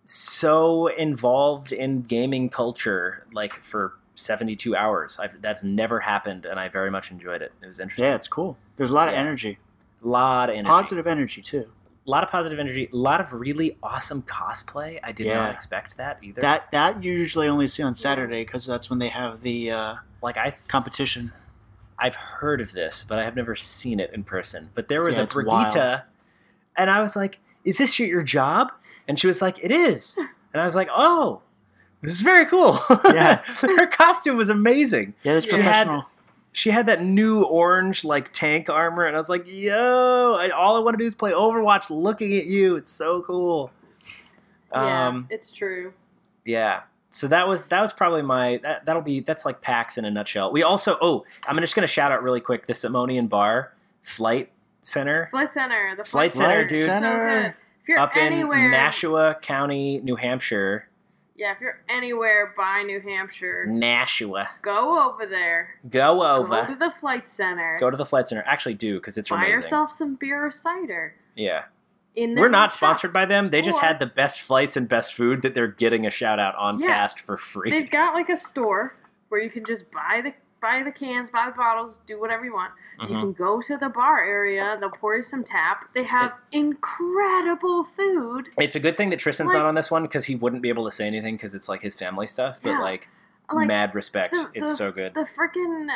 so involved in gaming culture like for 72 hours. I've, that's never happened, and I very much enjoyed it. It was interesting. Yeah, it's cool. There's a lot of energy. A lot of energy. Positive energy too. A lot of positive energy. A lot of really awesome cosplay. I did not expect that either. That that you usually only see on Saturday because that's when they have the uh, like I competition. I've heard of this, but I have never seen it in person. But there was Yeah, a Brigitte, and I was like, "Is this your, your job?" And she was like, "It is." And I was like, "Oh, this is very cool." <laughs> Yeah. her costume was amazing. Yeah, it's She had- professional. She had that new orange like tank armor, and I was like, "Yo!" I, all I want to do is play Overwatch, looking at you. It's so cool. Yeah, Um, it's true. Yeah. So that was that was probably my that that'll be that's like PAX in a nutshell. We also oh I'm just gonna shout out really quick the Simonian Bar Flight Center Flight Center. The Flight flight, Center, Center, dude. is so. If you're up anywhere, in Nashua County, New Hampshire. Yeah, if you're anywhere by New Hampshire, Nashua. go over there. Go over. Go to the flight center. Go to the Flight Center. Actually, do because it's buy amazing. yourself some beer or cider. Yeah, In we're not shop. sponsored by them. They just had the best flights and best food that they're getting a shout out on Yeah. cast for free. They've got like a store where you can just buy the buy the cans, buy the bottles, do whatever you want. You Mhm. can go to the bar area they'll pour you some tap. They have incredible food. It's a good thing that Tristan's Like- not on this one because he wouldn't be able to say anything because it's like his family stuff. But Yeah. like, Like mad respect. the- it's the- so good. the freaking.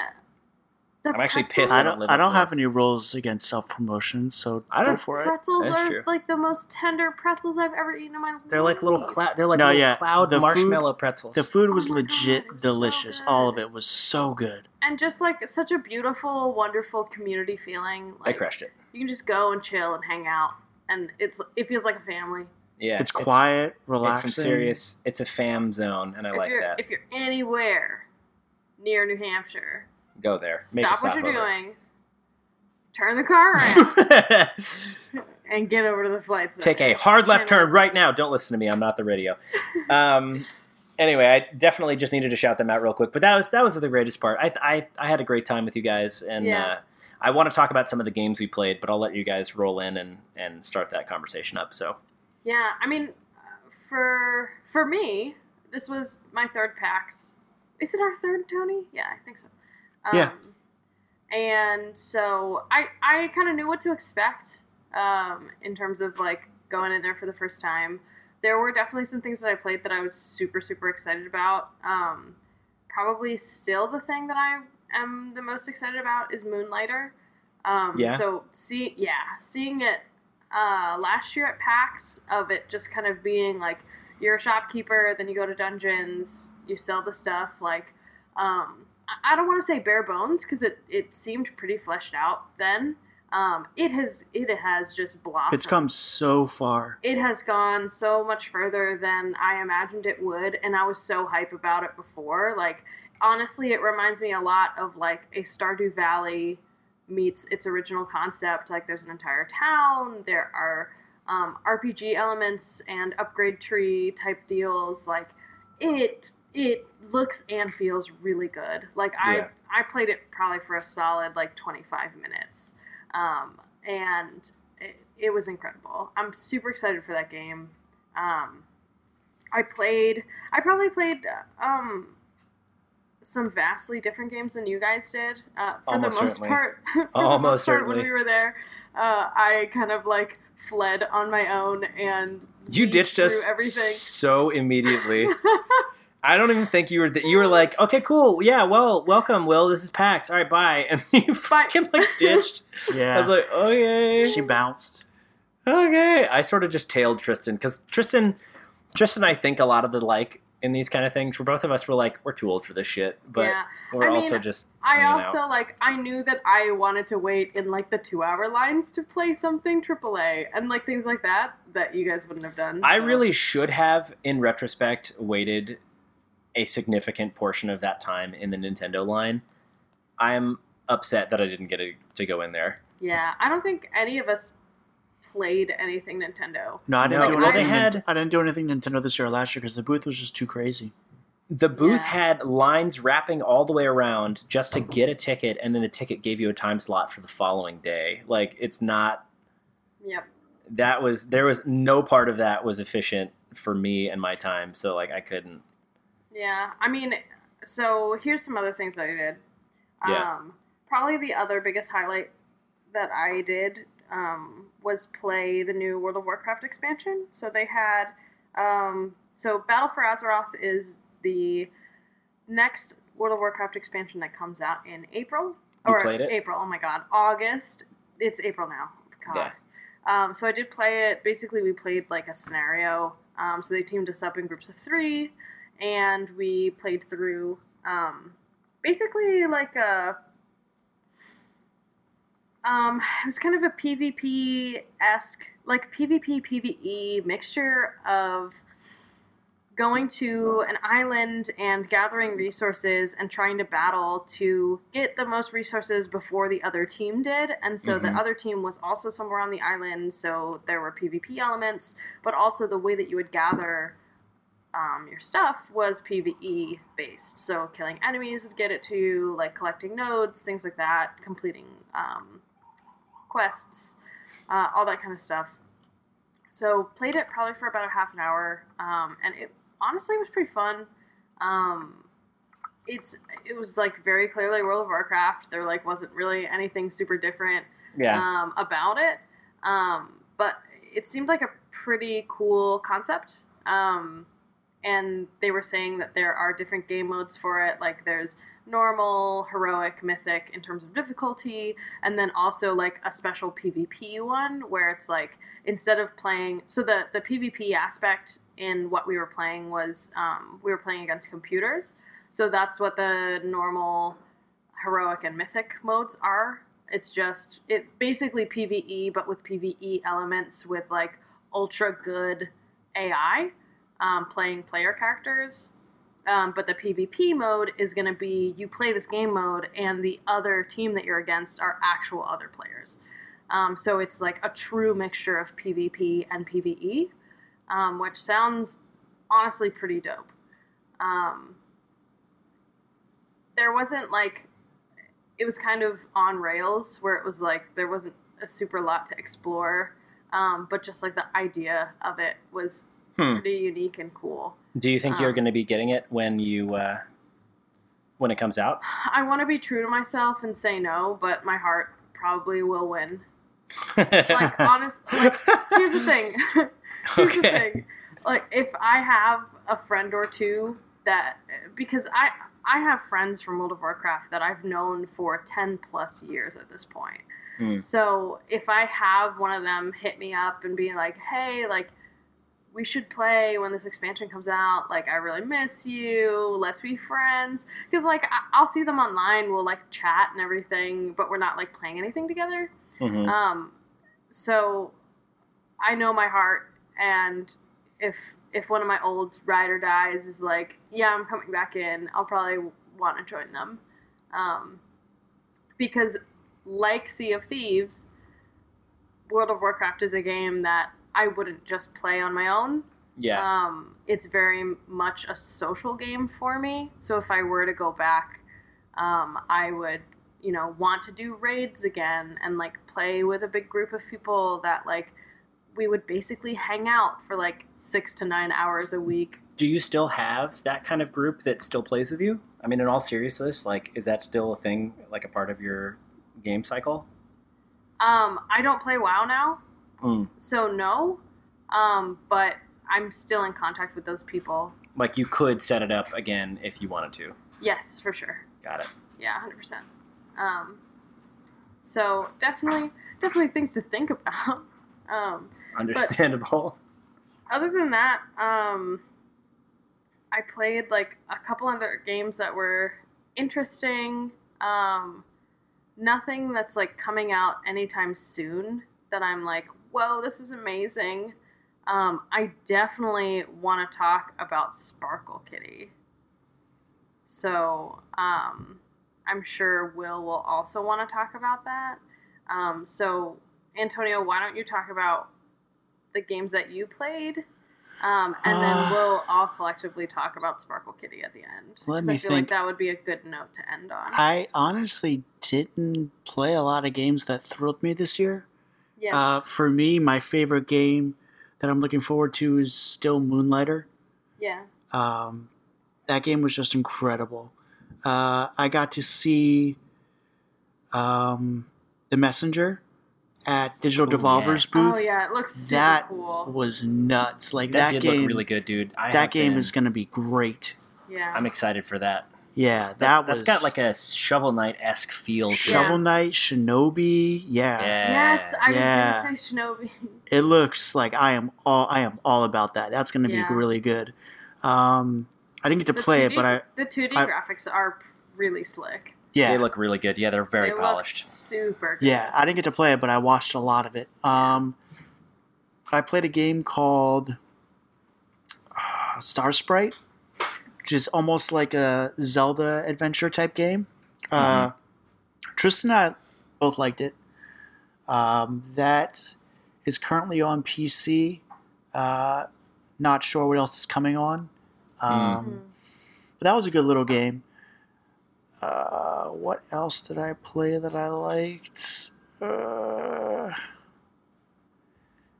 The I'm actually pissed I don't. I don't have any rules against self promotion, so I don't- for it. Pretzels That's are true. like the most tender pretzels I've ever eaten in my life. They're like little cloud. They're like No, little yeah, cloud the food- marshmallow pretzels. The food was Oh my God, legit was so delicious. good. All of it was so good. and just like such a beautiful, wonderful community feeling. I Like crushed it. you can just go and chill and hang out, and it's it feels like a family. Yeah, it's quiet, It's, relaxing. some serious. It's a fam zone, and I if like you're that. if you're anywhere near New Hampshire, Go there. Make stop stop what you're over. doing, turn the car around, <laughs> and get over to the flight center. Take a hard left turn right now. Don't listen to me. I'm not the radio. Um, <laughs> anyway, I definitely just needed to shout them out real quick. But that was that was the greatest part. I I, I had a great time with you guys, and Yeah. uh, I want to talk about some of the games we played, but I'll let you guys roll in and and start that conversation up. So Yeah, I mean, for for me, this was my third PAX. Is it our third, Tony? Yeah, I think so. Um, Yeah. And so I I kind of knew what to expect um, in terms of like going in there for the first time. There were definitely some things that I played that I was super super excited about. Um, probably still the thing that I am the most excited about is Moonlighter. Um, Yeah? So see, yeah, seeing it uh, last year at PAX of it just kind of being like you're a shopkeeper, then you go to dungeons, you sell the stuff. Like, um, I- don't want to say bare bones because it, it seemed pretty fleshed out then. Um, it has it has just blossomed. It's come so far. It has gone so much further than I imagined it would, and I was so hype about it before. Like, honestly, it reminds me a lot of like a Stardew Valley meets its original concept. Like, there's an entire town, there are um, RPG elements and upgrade tree type deals. Like, it it looks and feels really good. Like, I Yeah. I played it probably for a solid like 25 minutes, um, and it, it was incredible. I'm super excited for that game. Um, I played. I probably played um, some vastly different games than you guys did. Uh, for Almost the most certainly. part, <laughs> for the Almost most part, when we were there, uh, I kind of like fled on my own and You ditched us everything. so immediately. <laughs> I don't even think you were. Th- you were like, okay, cool, yeah, well, welcome, Will. This is PAX. All right, bye. <laughs> And you fucking like <laughs> ditched. Yeah. I was like, okay, she bounced. okay. I sort of just tailed Tristan because Tristan, Tristan, I think a lot of the like in these kind of things. For both of us, we're like, we're too old for this shit, but yeah, we're I mean, also just. I also out. like I knew that I wanted to wait in like the two hour lines to play something AAA and like things like that that you guys wouldn't have done. I so. really should have, in retrospect, waited a significant portion of that time in the Nintendo line. I'm upset that I didn't get to, to go in there. yeah. I don't think any of us played anything Nintendo. No, I didn't No, do well, anything. they had- I didn't do anything Nintendo this year or last year because the booth was just too crazy. The booth Yeah. had lines wrapping all the way around just to get a ticket, and then the ticket gave you a time slot for the following day. Like it's not Yep. that was there was no part of that was efficient for me and my time. So like I couldn't. Yeah. I mean, so here's some other things that I did. Yeah. Um, probably the other biggest highlight that I did um, was play the new World of Warcraft expansion. So they had, um, so Battle for Azeroth is the next World of Warcraft expansion that comes out in April. You or played it? April. Oh my God, August. It's April now. God. Yeah. Um, so I did play it. Basically, we played like a scenario. Um, so they teamed us up in groups of three, and we played through um, basically like a. Um, it was kind of a PvP esque, like PvP PvE mixture of going to an island and gathering resources and trying to battle to get the most resources before the other team did. And so the Mhm. other team was also somewhere on the island, so there were PvP elements, but also the way that you would gather um, your stuff was PvE based. So killing enemies would get it to you, like collecting nodes, things like that, completing um, quests, uh, all that kind of stuff. So played it probably for about a half an hour, um, and it honestly was pretty fun. Um, it's it was like very clearly World of Warcraft. There like wasn't really anything super different Yeah. um, about it, um, but it seemed like a pretty cool concept. Um, and they were saying that there are different game modes for it. Like there's normal, heroic, mythic in terms of difficulty, and then also like a special PvP one where it's like instead of playing. So the the PvP aspect in what we were playing was um, we were playing against computers. So that's what the normal heroic and mythic modes are. It's just it basically PvE but with PvE elements with like ultra good AI um, playing player characters. Um, but the PvP mode is going to be you play this game mode, and the other team that you're against are actual other players. Um, so it's like a true mixture of PvP and PvE, um, which sounds honestly pretty dope. Um, there wasn't like it was kind of on rails where it was like there wasn't a super lot to explore, um, but just like the idea of it was Hmm. pretty unique and cool. Do you think you're um, going to be getting it when you uh, when it comes out? I want to be true to myself and say no, but my heart probably will win. like <laughs> honest, like here's the thing. <laughs> here's the Okay. thing. Like if I have a friend or two that because I I have friends from World of Warcraft that I've known for 10 plus years at this point. Hmm. So if I have one of them hit me up and be like, "Hey, like we should play when this expansion comes out. Like I really miss you. Let's be friends." Because like I- I'll see them online, we'll like chat and everything, but we're not like playing anything together. Mhm. Um, so I know my heart, and if if one of my old ride or dies is like, yeah, I'm coming back in, I'll probably want to join them, um, because like Sea of Thieves, World of Warcraft is a game that I wouldn't just play on my own. yeah. Um, it's very much a social game for me. So if I were to go back, um, I would, you know, want to do raids again and like play with a big group of people that like we would basically hang out for like six to nine hours a week. Do you still have that kind of group that still plays with you? I mean, in all seriousness, like, is that still a thing, like a part of your game cycle? Um, I don't play WoW now, Hmm. so no. Um, but I'm still in contact with those people. Like, you could set it up again if you wanted to. Yes, for sure. Got it. Yeah, hundred percent. Um, so definitely, definitely things to think about. <laughs> Um, Understandable. other than that, um, I played like a couple other games that were interesting. Um, nothing that's like coming out anytime soon that I'm like, whoa, this is amazing. Um, I definitely want to talk about Sparkle Kitty. So um, I'm sure Will will also want to talk about that. Um, so Antonio, why don't you talk about the games that you played? Um, and then Uh, we'll all collectively talk about Sparkle Kitty at the end. Let me I feel think. like that would be a good note to end on. I honestly didn't play a lot of games that thrilled me this year. Yeah. Uh, for me, my favorite game that I'm looking forward to is still Moonlighter. yeah. Um, that game was just incredible. Uh, I got to see um, The Messenger at Digital Ooh, Devolver's Oh booth. Oh yeah, it looks super That cool. was nuts. Like That, that, did game, look really good, dude. I that game been- is going to be great. Yeah. I'm excited for that. Yeah, that, That, was. has got like a Shovel Knight esque feel to it. Shovel Knight, Shinobi. Yeah. Yeah. yes, I Yeah. was gonna say Shinobi. <laughs> it looks like I am all I am all about that. That's going to Yeah. be really good. Um, I didn't get to The play 2D it, but I the 2D I- graphics are really slick. yeah They look really good. Yeah, they're very They look polished. super good. yeah I didn't get to play it, but I watched a lot of it. Um, I played a game called uh, Star Sprite, which is almost like a Zelda adventure type game. Uh, Tristan and I both liked it. Um, that is currently on PC. Uh, not sure what else is coming on. Um, Mhm. But that was a good little game. Uh, what else did I play that I liked? Uh,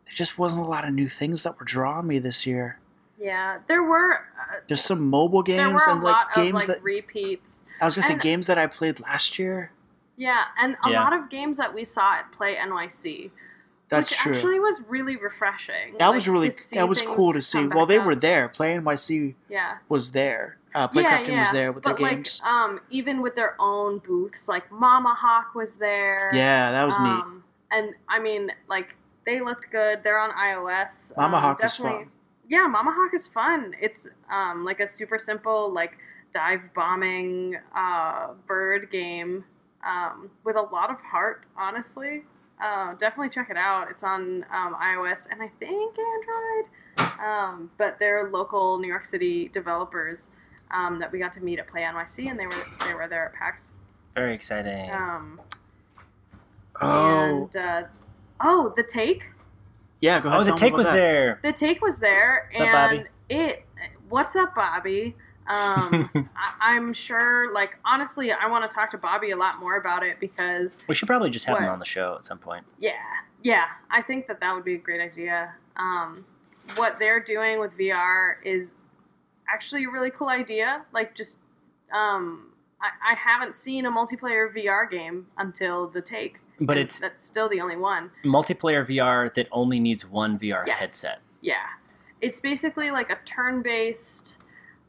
there just wasn't a lot of new things that were drawing me this year. Yeah, there were uh, There's some mobile there games were a and like lot games of like that repeats. I was gonna say games that I played last year. Yeah, and a Yeah. lot of games that we saw at Play NYC. That's which true. actually was really refreshing. that like, was really that was cool to see. come Well, they up. were there. Play NYC Yeah. was there. Uh, yeah, Playcrafting yeah. was there with but their like, games. um, even with their own booths, like Mama Hawk was there. yeah, that was neat. um, And I mean, like they looked good. They're on iOS. Mama um, Hawk is definitely- fun. Yeah, Mama Hawk is fun. It's um like a super simple like dive bombing uh bird game um with a lot of heart. Honestly, uh, definitely check it out. It's on um, iOS and I think Android. Um, but they're local New York City developers um, that we got to meet at Play NYC, and they were they were there at PAX. Very exciting. Um, Oh, and uh, oh, the take. Yeah. Go ahead. oh, the take was that. there. The take was there, What's up, and Bobby? it. What's up, Bobby? Um, <laughs> I, I'm sure. Like honestly, I want to talk to Bobby a lot more about it because we should probably just have him on the show at some point. yeah, yeah, I think that that would be a great idea. Um, what they're doing with VR is actually a really cool idea. Like just, um, I, I haven't seen a multiplayer VR game until the take, But it's that's still the only one. multiplayer VR that only needs one VR Yes. headset. Yeah. It's basically like a turn based,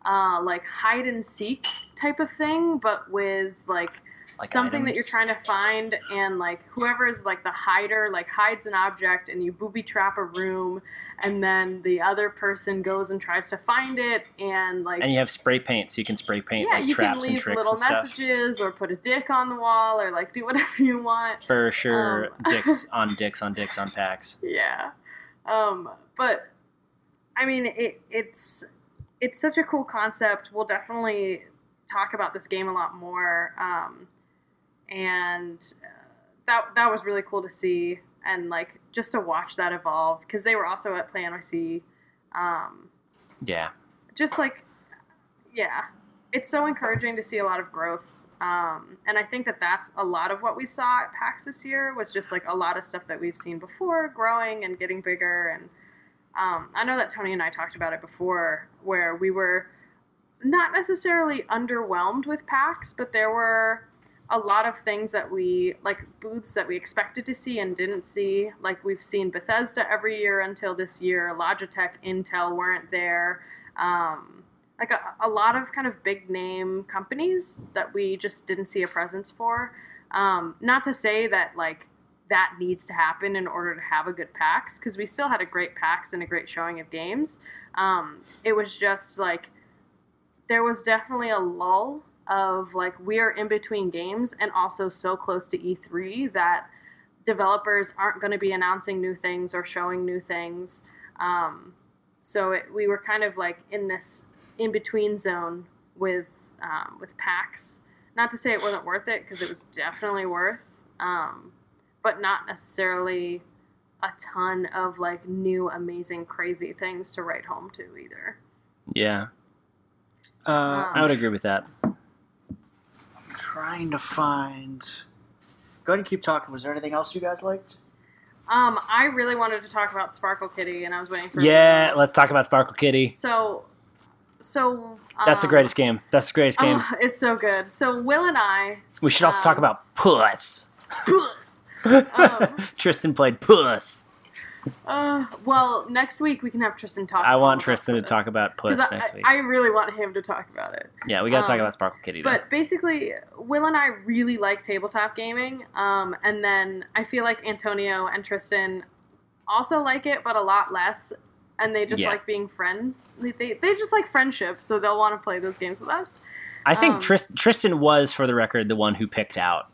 uh, like hide and seek type of thing, but with like Like something that you're trying to find and like whoever is like the hider like hides an object and you booby trap a room and then the other person goes and tries to find it and like And you have spray paint, so you can spray paint yeah like you can traps and leave tricks little and stuff. messages or put a dick on the wall or like do whatever you want For sure, Um, <laughs> dicks on dicks on dicks on PAX. yeah um but i mean it it's it's such a cool concept we'll definitely talk about this game a lot more um and uh, that that was really cool to see and like just to watch that evolve because they were also at play nyc um Yeah, just like yeah it's so encouraging to see a lot of growth um, and i think that that's a lot of what we saw at pax this year was just like a lot of stuff that we've seen before growing and getting bigger and um, i know that tony and i talked about it before where we were not necessarily underwhelmed with pax but there were a lot of things that we like booths that we expected to see and didn't see. Like we've seen bethesda every year until this year. Logitech intel weren't there. Um, like a, a lot of kind of big name companies that we just didn't see a presence for. Um, not to say that like that needs to happen in order to have a good pax because we still had a great pax and a great showing of games. Um, it was just like there was definitely a lull of like we're in between games and also so close to E3 that developers aren't going to be announcing new things or showing new things. Um, so it, we were kind of like in this in between zone with um, with PAX. Not to say it wasn't worth it because it was definitely worth, um, but not necessarily a ton of like new amazing crazy things to write home to either. yeah, Uh, I would agree with that. Trying to find. Go ahead and keep talking. Was there anything else you guys liked? Um, I really wanted to talk about Sparkle Kitty, and I was waiting for. Yeah, let's talk about Sparkle Kitty. So, so That's the um, greatest game. That's the greatest game. Oh, <laughs> it's so good. So Will and I, we should also talk um, about Puss. puss. <laughs> Um, Tristan played Puss. Uh, well, next week we can have Tristan talk. I want Tristan to talk about Puss I, next week. I really want him to talk about it. yeah, we got to talk um, about Sparkle Kitty. Though. But basically, Will and I really like tabletop gaming. Um, and then I feel like Antonio and Tristan also like it, but a lot less. And they just Yeah. like being friend. They, they, they just like friendship, so they'll want to play those games with us. I think um, Tris- Tristan was, for the record, the one who picked out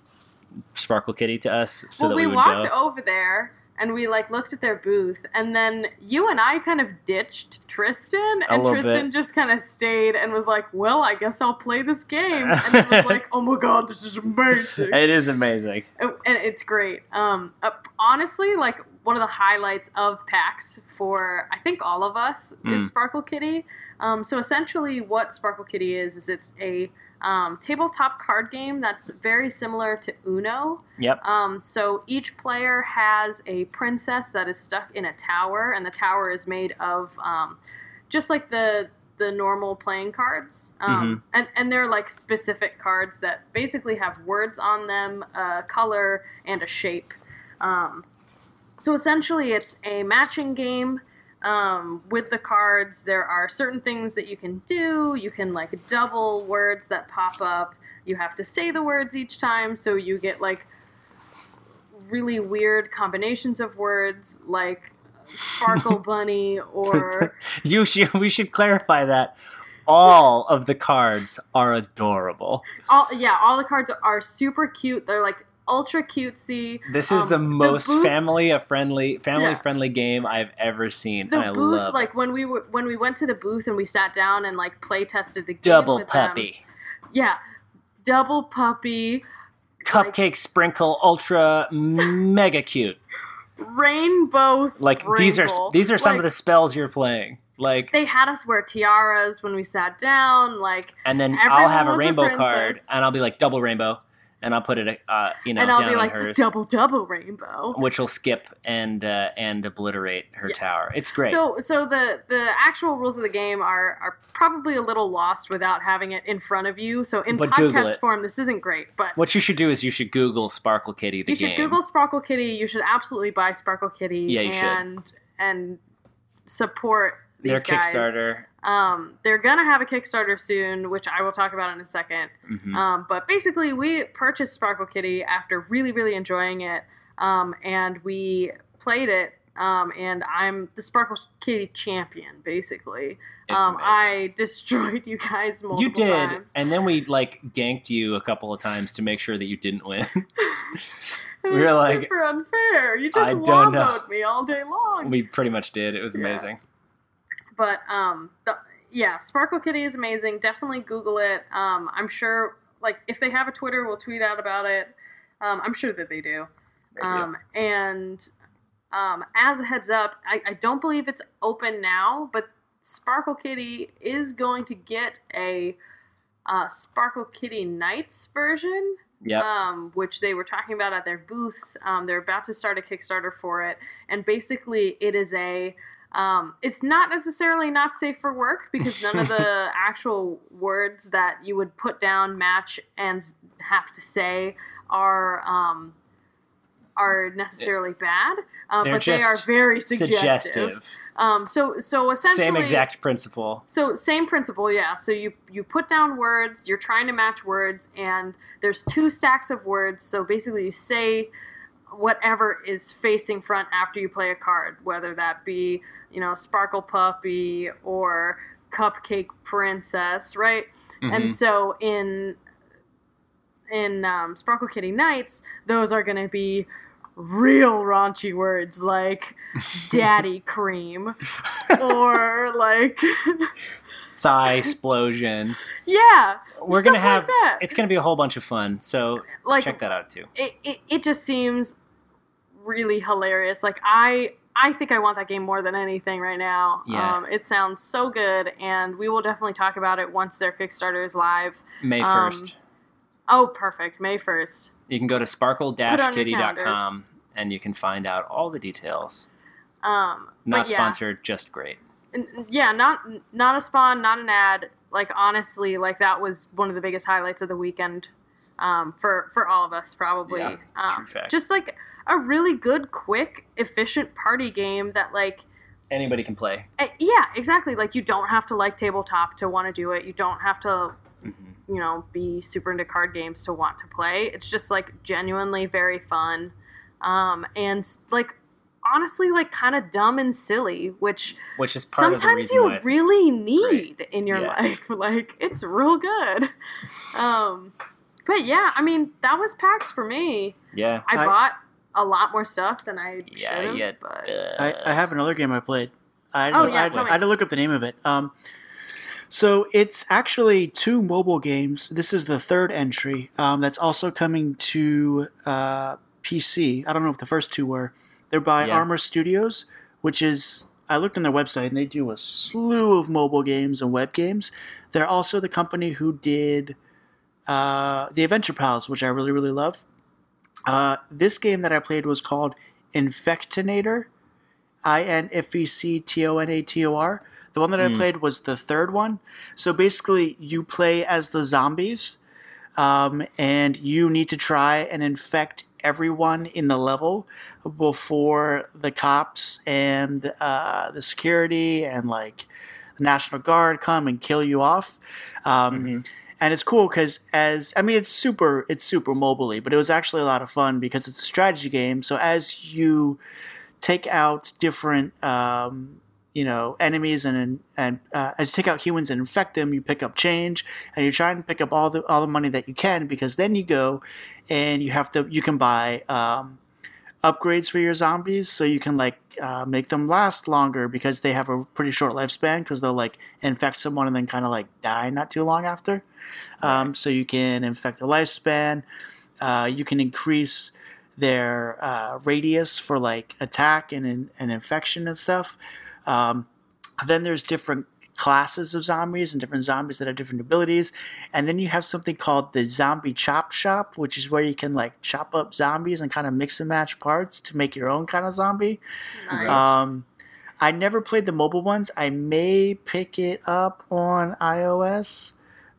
Sparkle Kitty to us, so well, that we, we, would walked go. over there and we like looked at their booth, and then you and I kind of ditched Tristan, and Tristan bit. just kind of stayed and was like, "Well, I guess I'll play this game." And he was <laughs> like, "Oh my god, this is amazing!" It is amazing. and and it's great. Um, uh, honestly, like one of the highlights of PAX for I think all of us Mm. is Sparkle Kitty. Um, so essentially, what Sparkle Kitty is is it's a um, tabletop card game that's very similar to Uno. Yep. Um, so each player has a princess that is stuck in a tower, and the tower is made of um, just like the the normal playing cards, um, and and they're like specific cards that basically have words on them, a color, and a shape. Um, so essentially, it's a matching game. Um, with the cards, there are certain things that you can do. You can like double words that pop up. You have to say the words each time, so you get like really weird combinations of words, like Sparkle <laughs> Bunny or <laughs> You should. We should clarify that all of the cards are adorable. all. Yeah, all the cards are super cute. They're like ultra cutesy. This is Um, the most booth- family friendly family Yeah. friendly game I've ever seen, The and I booth, love like it. when we were when we went to the booth and we sat down and like play tested the game Double with them. puppy, Yeah, double puppy, cupcake sprinkle, ultra mega cute. rainbow. Sprinkle. Like these are these are some of the spells you're playing. Like, They had us wear tiaras when we sat down. Like, and then I'll have a was a rainbow card, and I'll be like double rainbow, and I'll put it, uh, you know, and I'll down be like hers, double double rainbow. which will skip and uh, and obliterate her Yeah. tower. It's great. So, so the the actual rules of the game are are probably a little lost without having it in front of you. So, in But podcast form, this isn't great. But what you should do is you should Google Sparkle Kitty the you game. should Google Sparkle Kitty. You should absolutely buy Sparkle Kitty. Yeah, you should. and and support these their guys. Kickstarter. Um, they're gonna have a Kickstarter soon, which I will talk about in a second. Mhm. Um, but basically, we purchased Sparkle Kitty after really, really enjoying it, um, and we played it. Um, and I'm the Sparkle Kitty champion, basically. Um. I <laughs> destroyed you guys multiple you did, times. and then we like ganked you a couple of times to make sure that you didn't win. <laughs> <laughs> We were like, super unfair. You just I don't know. womboed me all day long. we pretty much did. It was Yeah. But um, the, yeah, Sparkle Kitty is amazing. Definitely Google it. Um, I'm sure, like, if they have a Twitter, we'll tweet out about it. Um, I'm sure that they do. Um, and um, as a heads up, I, I don't believe it's open now, but Sparkle Kitty is going to get a uh, Sparkle Kitty Nights version, Yep. um, which they were talking about at their booth. Um, they're about to start a Kickstarter for it, and basically, it is a. Um, it's not necessarily not safe for work because none of the <laughs> actual words that you would put down, match, and have to say are um, are necessarily bad, uh, but they are very suggestive. Suggestive. Um, so so essentially, Same exact principle. so same principle, yeah. So you you put down words, you're trying to match words, and there's two stacks of words. So basically, you say whatever is facing front after you play a card, whether that be you know sparkle puppy or cupcake princess, right? Mhm. And so in in um, Sparkle Kitty Nights, those are going to be real raunchy words like <laughs> daddy cream or like <laughs> Thigh explosion. yeah We're gonna have. like that. It's gonna be a whole bunch of fun. So like check that out too. it, it, it just seems really hilarious like i i think i want that game more than anything right now Yeah. um, it sounds so good and we will definitely talk about it once their kickstarter is live May um, first. oh perfect may 1st You can go to Put on your sparkle-kitty.com and you can find out all the details. um Not yeah. sponsored, just great. N- yeah not not a spawn not an ad like honestly like that was one of the biggest highlights of the weekend um, for for all of us probably. Yeah, um, just like a really good quick efficient party game that like Anybody can play. eh, yeah exactly. Like you don't have to like tabletop to want to do it. You don't have to Mhm. you know be super into card games to want to play. It's just like genuinely very fun. Um, and like honestly like kind of dumb and silly which Which is part of the sometimes you really need in your Yeah. <laughs> life. Like it's real good. <laughs> Um but yeah i mean that was pax for me yeah. i, I- bought a lot more stuff than i Yeah, should have yeah. but I, I have another game I played. I, Oh, I, yeah, I, tell. I had to look up the name of it. Um, so it's actually two mobile games. This is the third entry. Um, that's also coming to uh, PC. I don't know if the first two were. They're by Yeah. Armor Studios, which is I looked on their website and they do a slew of mobile games and web games. They're also the company who did uh, the Adventure Pals, which I really really love. Uh, this game that I played was called Infectonator. I N F E C T O N A T O R. The one that I Hmm. played was the third one. So basically, you play as the zombies, um, and you need to try and infect everyone in the level before the cops and uh, the security and like the National Guard come and kill you off. Um, Mhm. And it's cool because as i mean it's super it's super mobily but it was actually a lot of fun because it's a strategy game. So as you take out different um, you know enemies and and uh, as you take out humans and infect them you pick up change and you try and pick up all the all the money that you can because then you go and you have to you can buy um, upgrades for your zombies so you can like uh, make them last longer because they have a pretty short lifespan because they'll like infect someone and then kind of like die not too long after. Um, so you can infect their lifespan. Uh, you can increase their uh, radius for like attack and, and infection and stuff. Um, then there's different classes of zombies and different zombies that have different abilities and then you have something called the zombie chop shop which is where you can like chop up zombies and kind of mix and match parts to make your own kind of zombie nice. um, I never played the mobile ones. I may pick it up on iOS.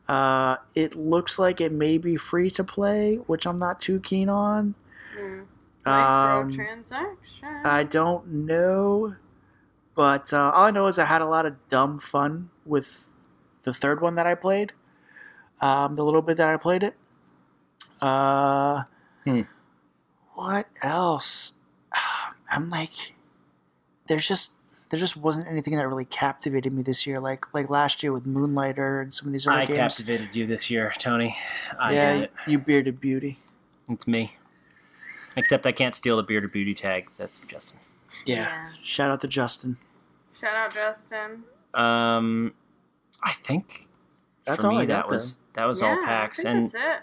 Uh, it looks like it may be free to play, which I'm not too keen on. Mm. Um, Microtransaction. I don't know. But uh, all I know is I had a lot of dumb fun with the third one that I played. Um, the little bit that I played it. Uh, Hmm. What else? <sighs> I'm like, there's just there just wasn't anything that really captivated me this year. Like like last year with Moonlighter and some of these other I games. I captivated you this year, Tony. I yeah, you bearded beauty. It's me. Except I can't steal the bearded beauty tag. That's Justin. Yeah. Yeah. Shout out to Justin. Shout out Justin. Um, I think That's for all me I got, that was that was yeah, all PAX, I think and that's it.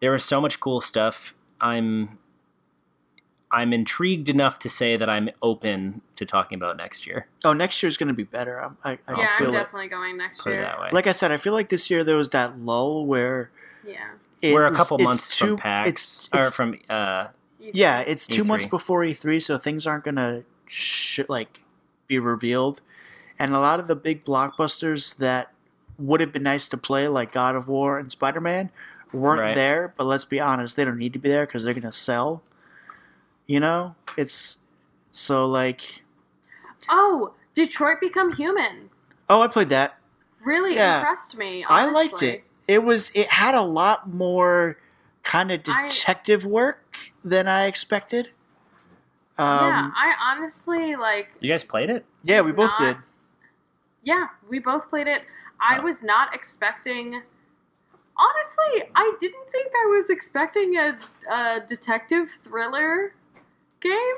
there was so much cool stuff. I'm I'm intrigued enough to say that I'm open to talking about next year. Oh, next year's going to be better. I'm- I, I, I'll yeah, I'm feel it. definitely going next Put it year. that way. Like I said, I feel like this year there was that lull where Yeah. We're a couple it's months too, from PAX, It's, or from uh, yeah, it's two months E3. before E3, so things aren't gonna sh- like be revealed, and a lot of the big blockbusters that would have been nice to play, like God of War and Spider Man, weren't Right. there. But let's be honest, they don't need to be there because they're gonna sell. You know, it's so like Oh, Detroit Become Human. oh, I played that. Really Yeah. impressed me. I liked it. It was it had a lot more kind of I- detective work than I expected. Um, yeah, I honestly like. you guys played it. yeah, we both not- did. Yeah, we both played it. I Oh. was not expecting. Honestly, I didn't think I was expecting a, a detective thriller game,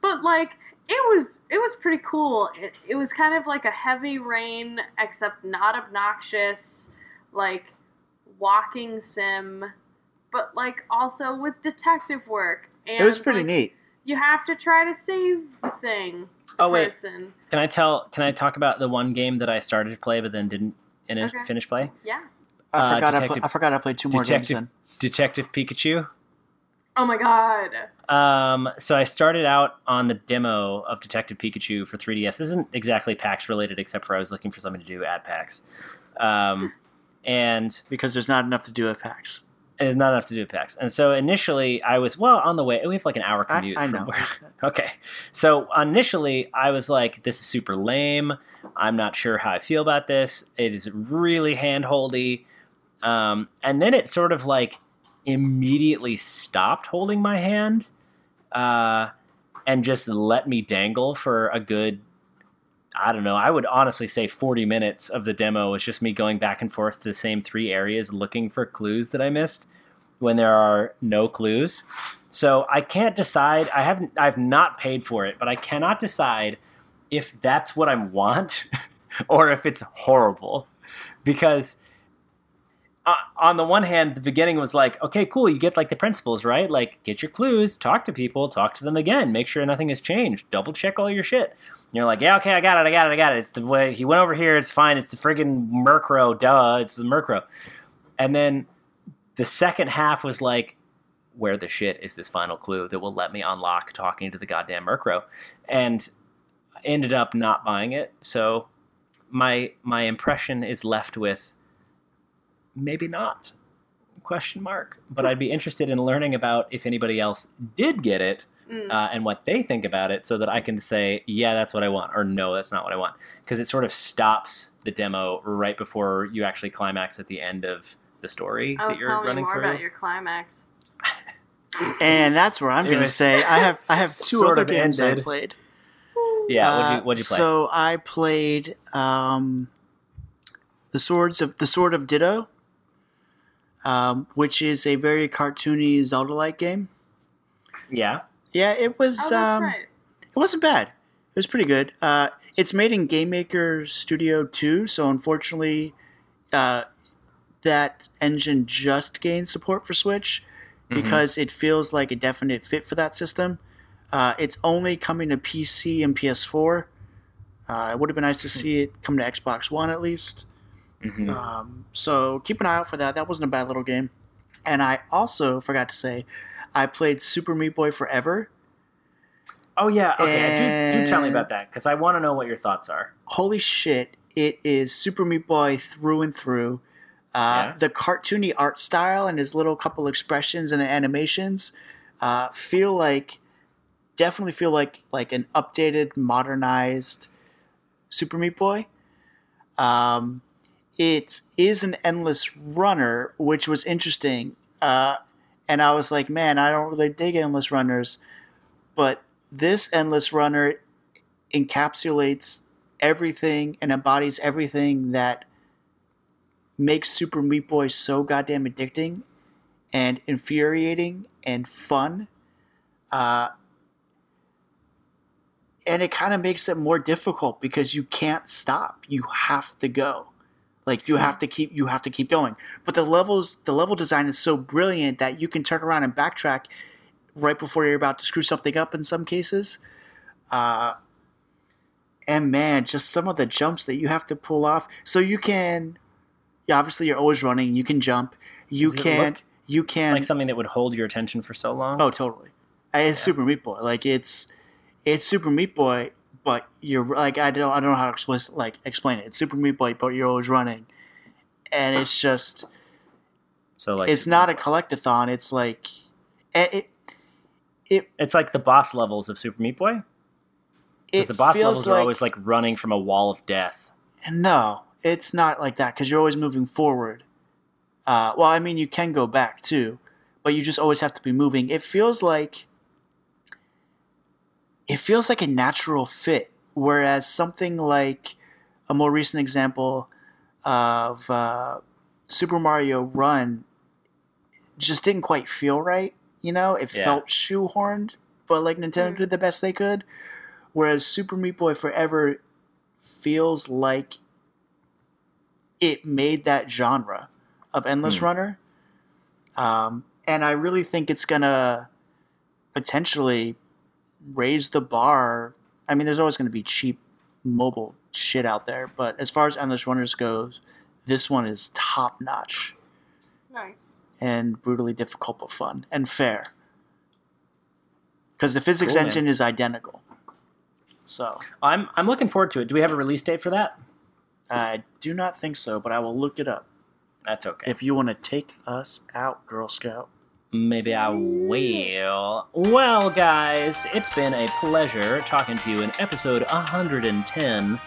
but like it was it was pretty cool. It, it was kind of like a heavy rain, except not obnoxious, like walking sim, but like also with detective work. And It was pretty like, neat. You have to try to save the thing. the Oh, wait. person. Can I tell? Can I talk about the one game that I started to play but then didn't finish, Okay. finish play? Yeah. I Uh, forgot. I, pl- I forgot. I played two more games Detective then. Detective Pikachu. Oh my god. Um, so I started out on the demo of Detective Pikachu for 3DS. This isn't exactly PAX related, except for I was looking for something to do at PAX. Um, and because there's not enough to do at PAX. It's not enough to do PAX. And so initially I was, well, on the way, we have like an hour commute I from know. where. <laughs> Okay. So initially I was like, this is super lame. I'm not sure how I feel about this. It is really handholdy. Um, and then it sort of like immediately stopped holding my hand uh, and just let me dangle for a good I don't know. I would honestly say 40 minutes of the demo was just me going back and forth to the same three areas looking for clues that I missed when there are no clues. So I can't decide. I haven't I've not paid for it, but I cannot decide if that's what I want <laughs> or if it's horrible. Because uh, on the one hand, the beginning was like, okay, cool, you get like the principles, right? Like, get your clues, talk to people, talk to them again, make sure nothing has changed, double check all your shit. And you're like, yeah, okay, I got it, I got it, I got it. It's the way he went over here, it's fine, it's the friggin' Murkrow, duh, it's the Murkrow. And then the second half was like, where the shit is this final clue that will let me unlock talking to the goddamn Murkrow? And I ended up not buying it, so my my impression is left with maybe not? Question mark. But i'd be interested in learning about if anybody else did get it Mm. uh, and what they think about it so that i can say yeah that's what i want or no that's not what i want. Because it sort of stops the demo right before you actually climax at the end of the story oh, that you're tell me more through. about your climax. <laughs> And that's where I'm going to say I have I have <laughs> two sort other of games I played. yeah what'd Uh, you, what'd you play? So I played um, the swords of the Sword of Ditto, um, which is a very cartoony Zelda-like game. yeah Yeah, it was. Oh, that's um, right. It wasn't bad. It was pretty good. Uh, it's made in Game Maker Studio 2, so unfortunately, uh, that engine just gained support for Switch Mhm. because it feels like a definite fit for that system. Uh, it's only coming to PC and PS4. Uh, it would have been nice to see it come to Xbox One at least. Mhm. Um, so keep an eye out for that. That wasn't a bad little game. And I also forgot to say, I played Super Meat Boy Forever. oh yeah okay do, do tell me about that because i want to know what your thoughts are holy shit, it is Super Meat Boy through and through. Uh, Yeah? The cartoony art style and his little couple expressions and the animations uh, feel like definitely feel like like an updated, modernized Super Meat Boy. Um, it is an endless runner, which was interesting. Uh, and I was like, man, I don't really dig endless runners, but this endless runner encapsulates everything and embodies everything that makes Super Meat Boy so goddamn addicting and infuriating and fun. Uh, and it kind of makes it more difficult because you can't stop. You have to go. Like you have to keep you have to keep going. But the levels the level design is so brilliant that you can turn around and backtrack right before you're about to screw something up in some cases. Uh, and man, just some of the jumps that you have to pull off. So you can, yeah, obviously you're always running. You can jump. You Does can. You can. like something that would hold your attention for so long. Oh, totally. It's Super Meat Boy. Like it's it's Super Meat Boy, but you're like I don't I don't know how to explain like explain it. It's Super Meat Boy, but you're always running, and it's just so like it's not a collectathon. It's like it it It's like the boss levels of Super Meat Boy. it Because the boss levels like, are always like running from a wall of death. no, it's not like that because you're always moving forward. Uh, well, I mean, you can go back too, but you just always have to be moving. It feels like it feels like a natural fit, whereas something like a more recent example of uh, Super Mario Run just didn't quite feel right. You know, it Yeah. felt shoehorned, but like Nintendo Mm. did the best they could. Whereas Super Meat Boy Forever feels like it made that genre of endless Hmm. runner. Um, and I really think it's gonna potentially raise the bar. I mean, there's always going to be cheap mobile shit out there, but as far as endless runners goes, this one is top notch Nice. and brutally difficult but fun and fair. Because the physics Cool, man. engine is identical. So I'm I'm looking forward to it. Do we have a release date for that? I do not think so, but I will look it up. That's okay. If you want to take us out, Girl Scout. Maybe I will. Well, guys, it's been a pleasure talking to you in episode 110.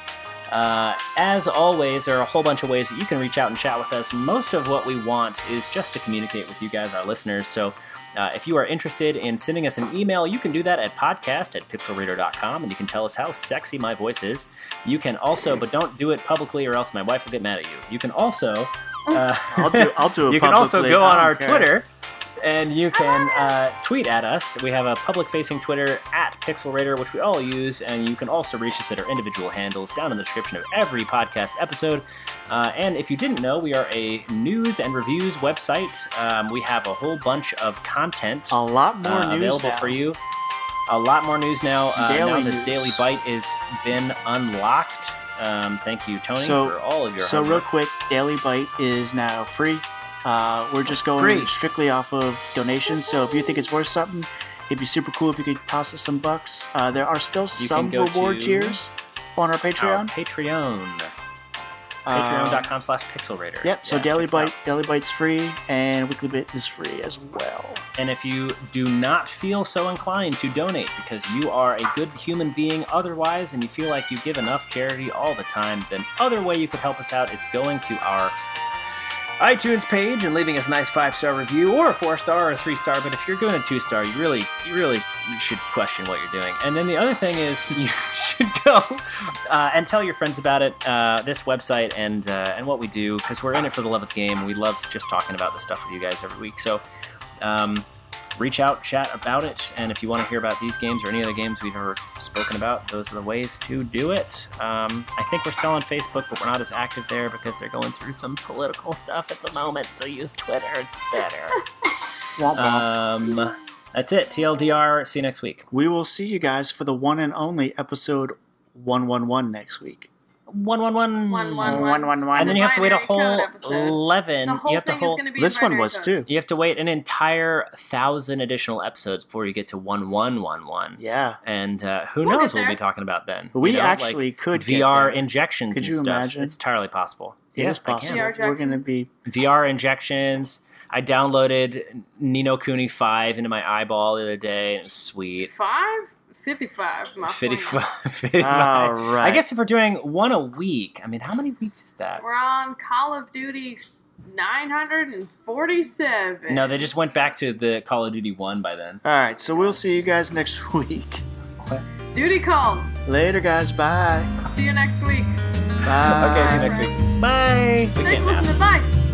Uh, as always, there are a whole bunch of ways that you can reach out and chat with us. Most of what we want is just to communicate with you guys, our listeners. So uh, if you are interested in sending us an email, you can do that at podcast at pixelraider.com and you can tell us how sexy my voice is. You can also, but don't do it publicly or else my wife will get mad at you. You can also. Uh, I'll do. I'll do it. <laughs> you can also go on our care. Twitter and you can uh, tweet at us. We have a public facing Twitter at Pixel Raider, which we all use, and you can also reach us at our individual handles down in the description of every podcast episode. Uh, and if you didn't know, we are a news and reviews website. Um, we have a whole bunch of content A lot more uh, news available now. for you. A lot more news now. Uh, Daily now the news. Daily Bite has been unlocked. Um, thank you, Tony, So- for all of your So hard real quick, Daily Bite is now free. Uh, we're just going Free. strictly off of donations. So if you think it's worth something, it'd be super cool if you could toss us some bucks. Uh, there are still can some reward tiers on our Our Patreon. Patreon. Um, Patreon.com slash Pixel Raider. Yep. So Yeah, Daily check out. Bite, Daily Bite's free, and Weekly Bit is free as well. And if you do not feel so inclined to donate because you are a good human being otherwise and you feel like you give enough charity all the time, then other way you could help us out is going to our iTunes page and leaving us a nice five star review or a four star or a three star. But if you're going a two star, you really, you really should question what you're doing. And then the other thing is <laughs> you should go uh, and tell your friends about it, uh, this website, and uh, and what we do because we're in it for the love of the game. We love just talking about this stuff with you guys every week. So. Um, reach out, chat about it, and if you want to hear about these games or any other games we've ever spoken about, those are the ways to do it. Um, I think we're still on Facebook, but we're not as active there because they're going through some political stuff at the moment. So use Twitter; it's better. <laughs> Womp womp. um, that's it. TLDR. See you next week. we will see you guys for the one and only episode 111 next week. One one one One, one, One, one, one. And then you have to wait a whole eleven. The whole you have to thing hold. to be This one was code. too. You have to wait an entire thousand additional episodes before you get to one one one one. Yeah. And uh, who We'll knows get what we'll be there. talking about then? We You know, actually like could get VR there. injections Could and you stuff. imagine? It's entirely possible. It Yeah, is I can. possible. VR We're going to Jacksons. be. VR injections. I downloaded Ni no Kuni 5 into my eyeball the other day, and it was sweet. Five? 55. My 55. <laughs> 55. All right. I guess if we're doing one a week, I mean, how many weeks is that? We're on Call of Duty 947. No, they just went back to the Call of Duty 1 by then. All right, so we'll see you guys next <laughs> week. Duty calls. Later, guys. Bye. See you next week. Bye. Okay, see you next week. Bye. We Thanks for listening. Bye.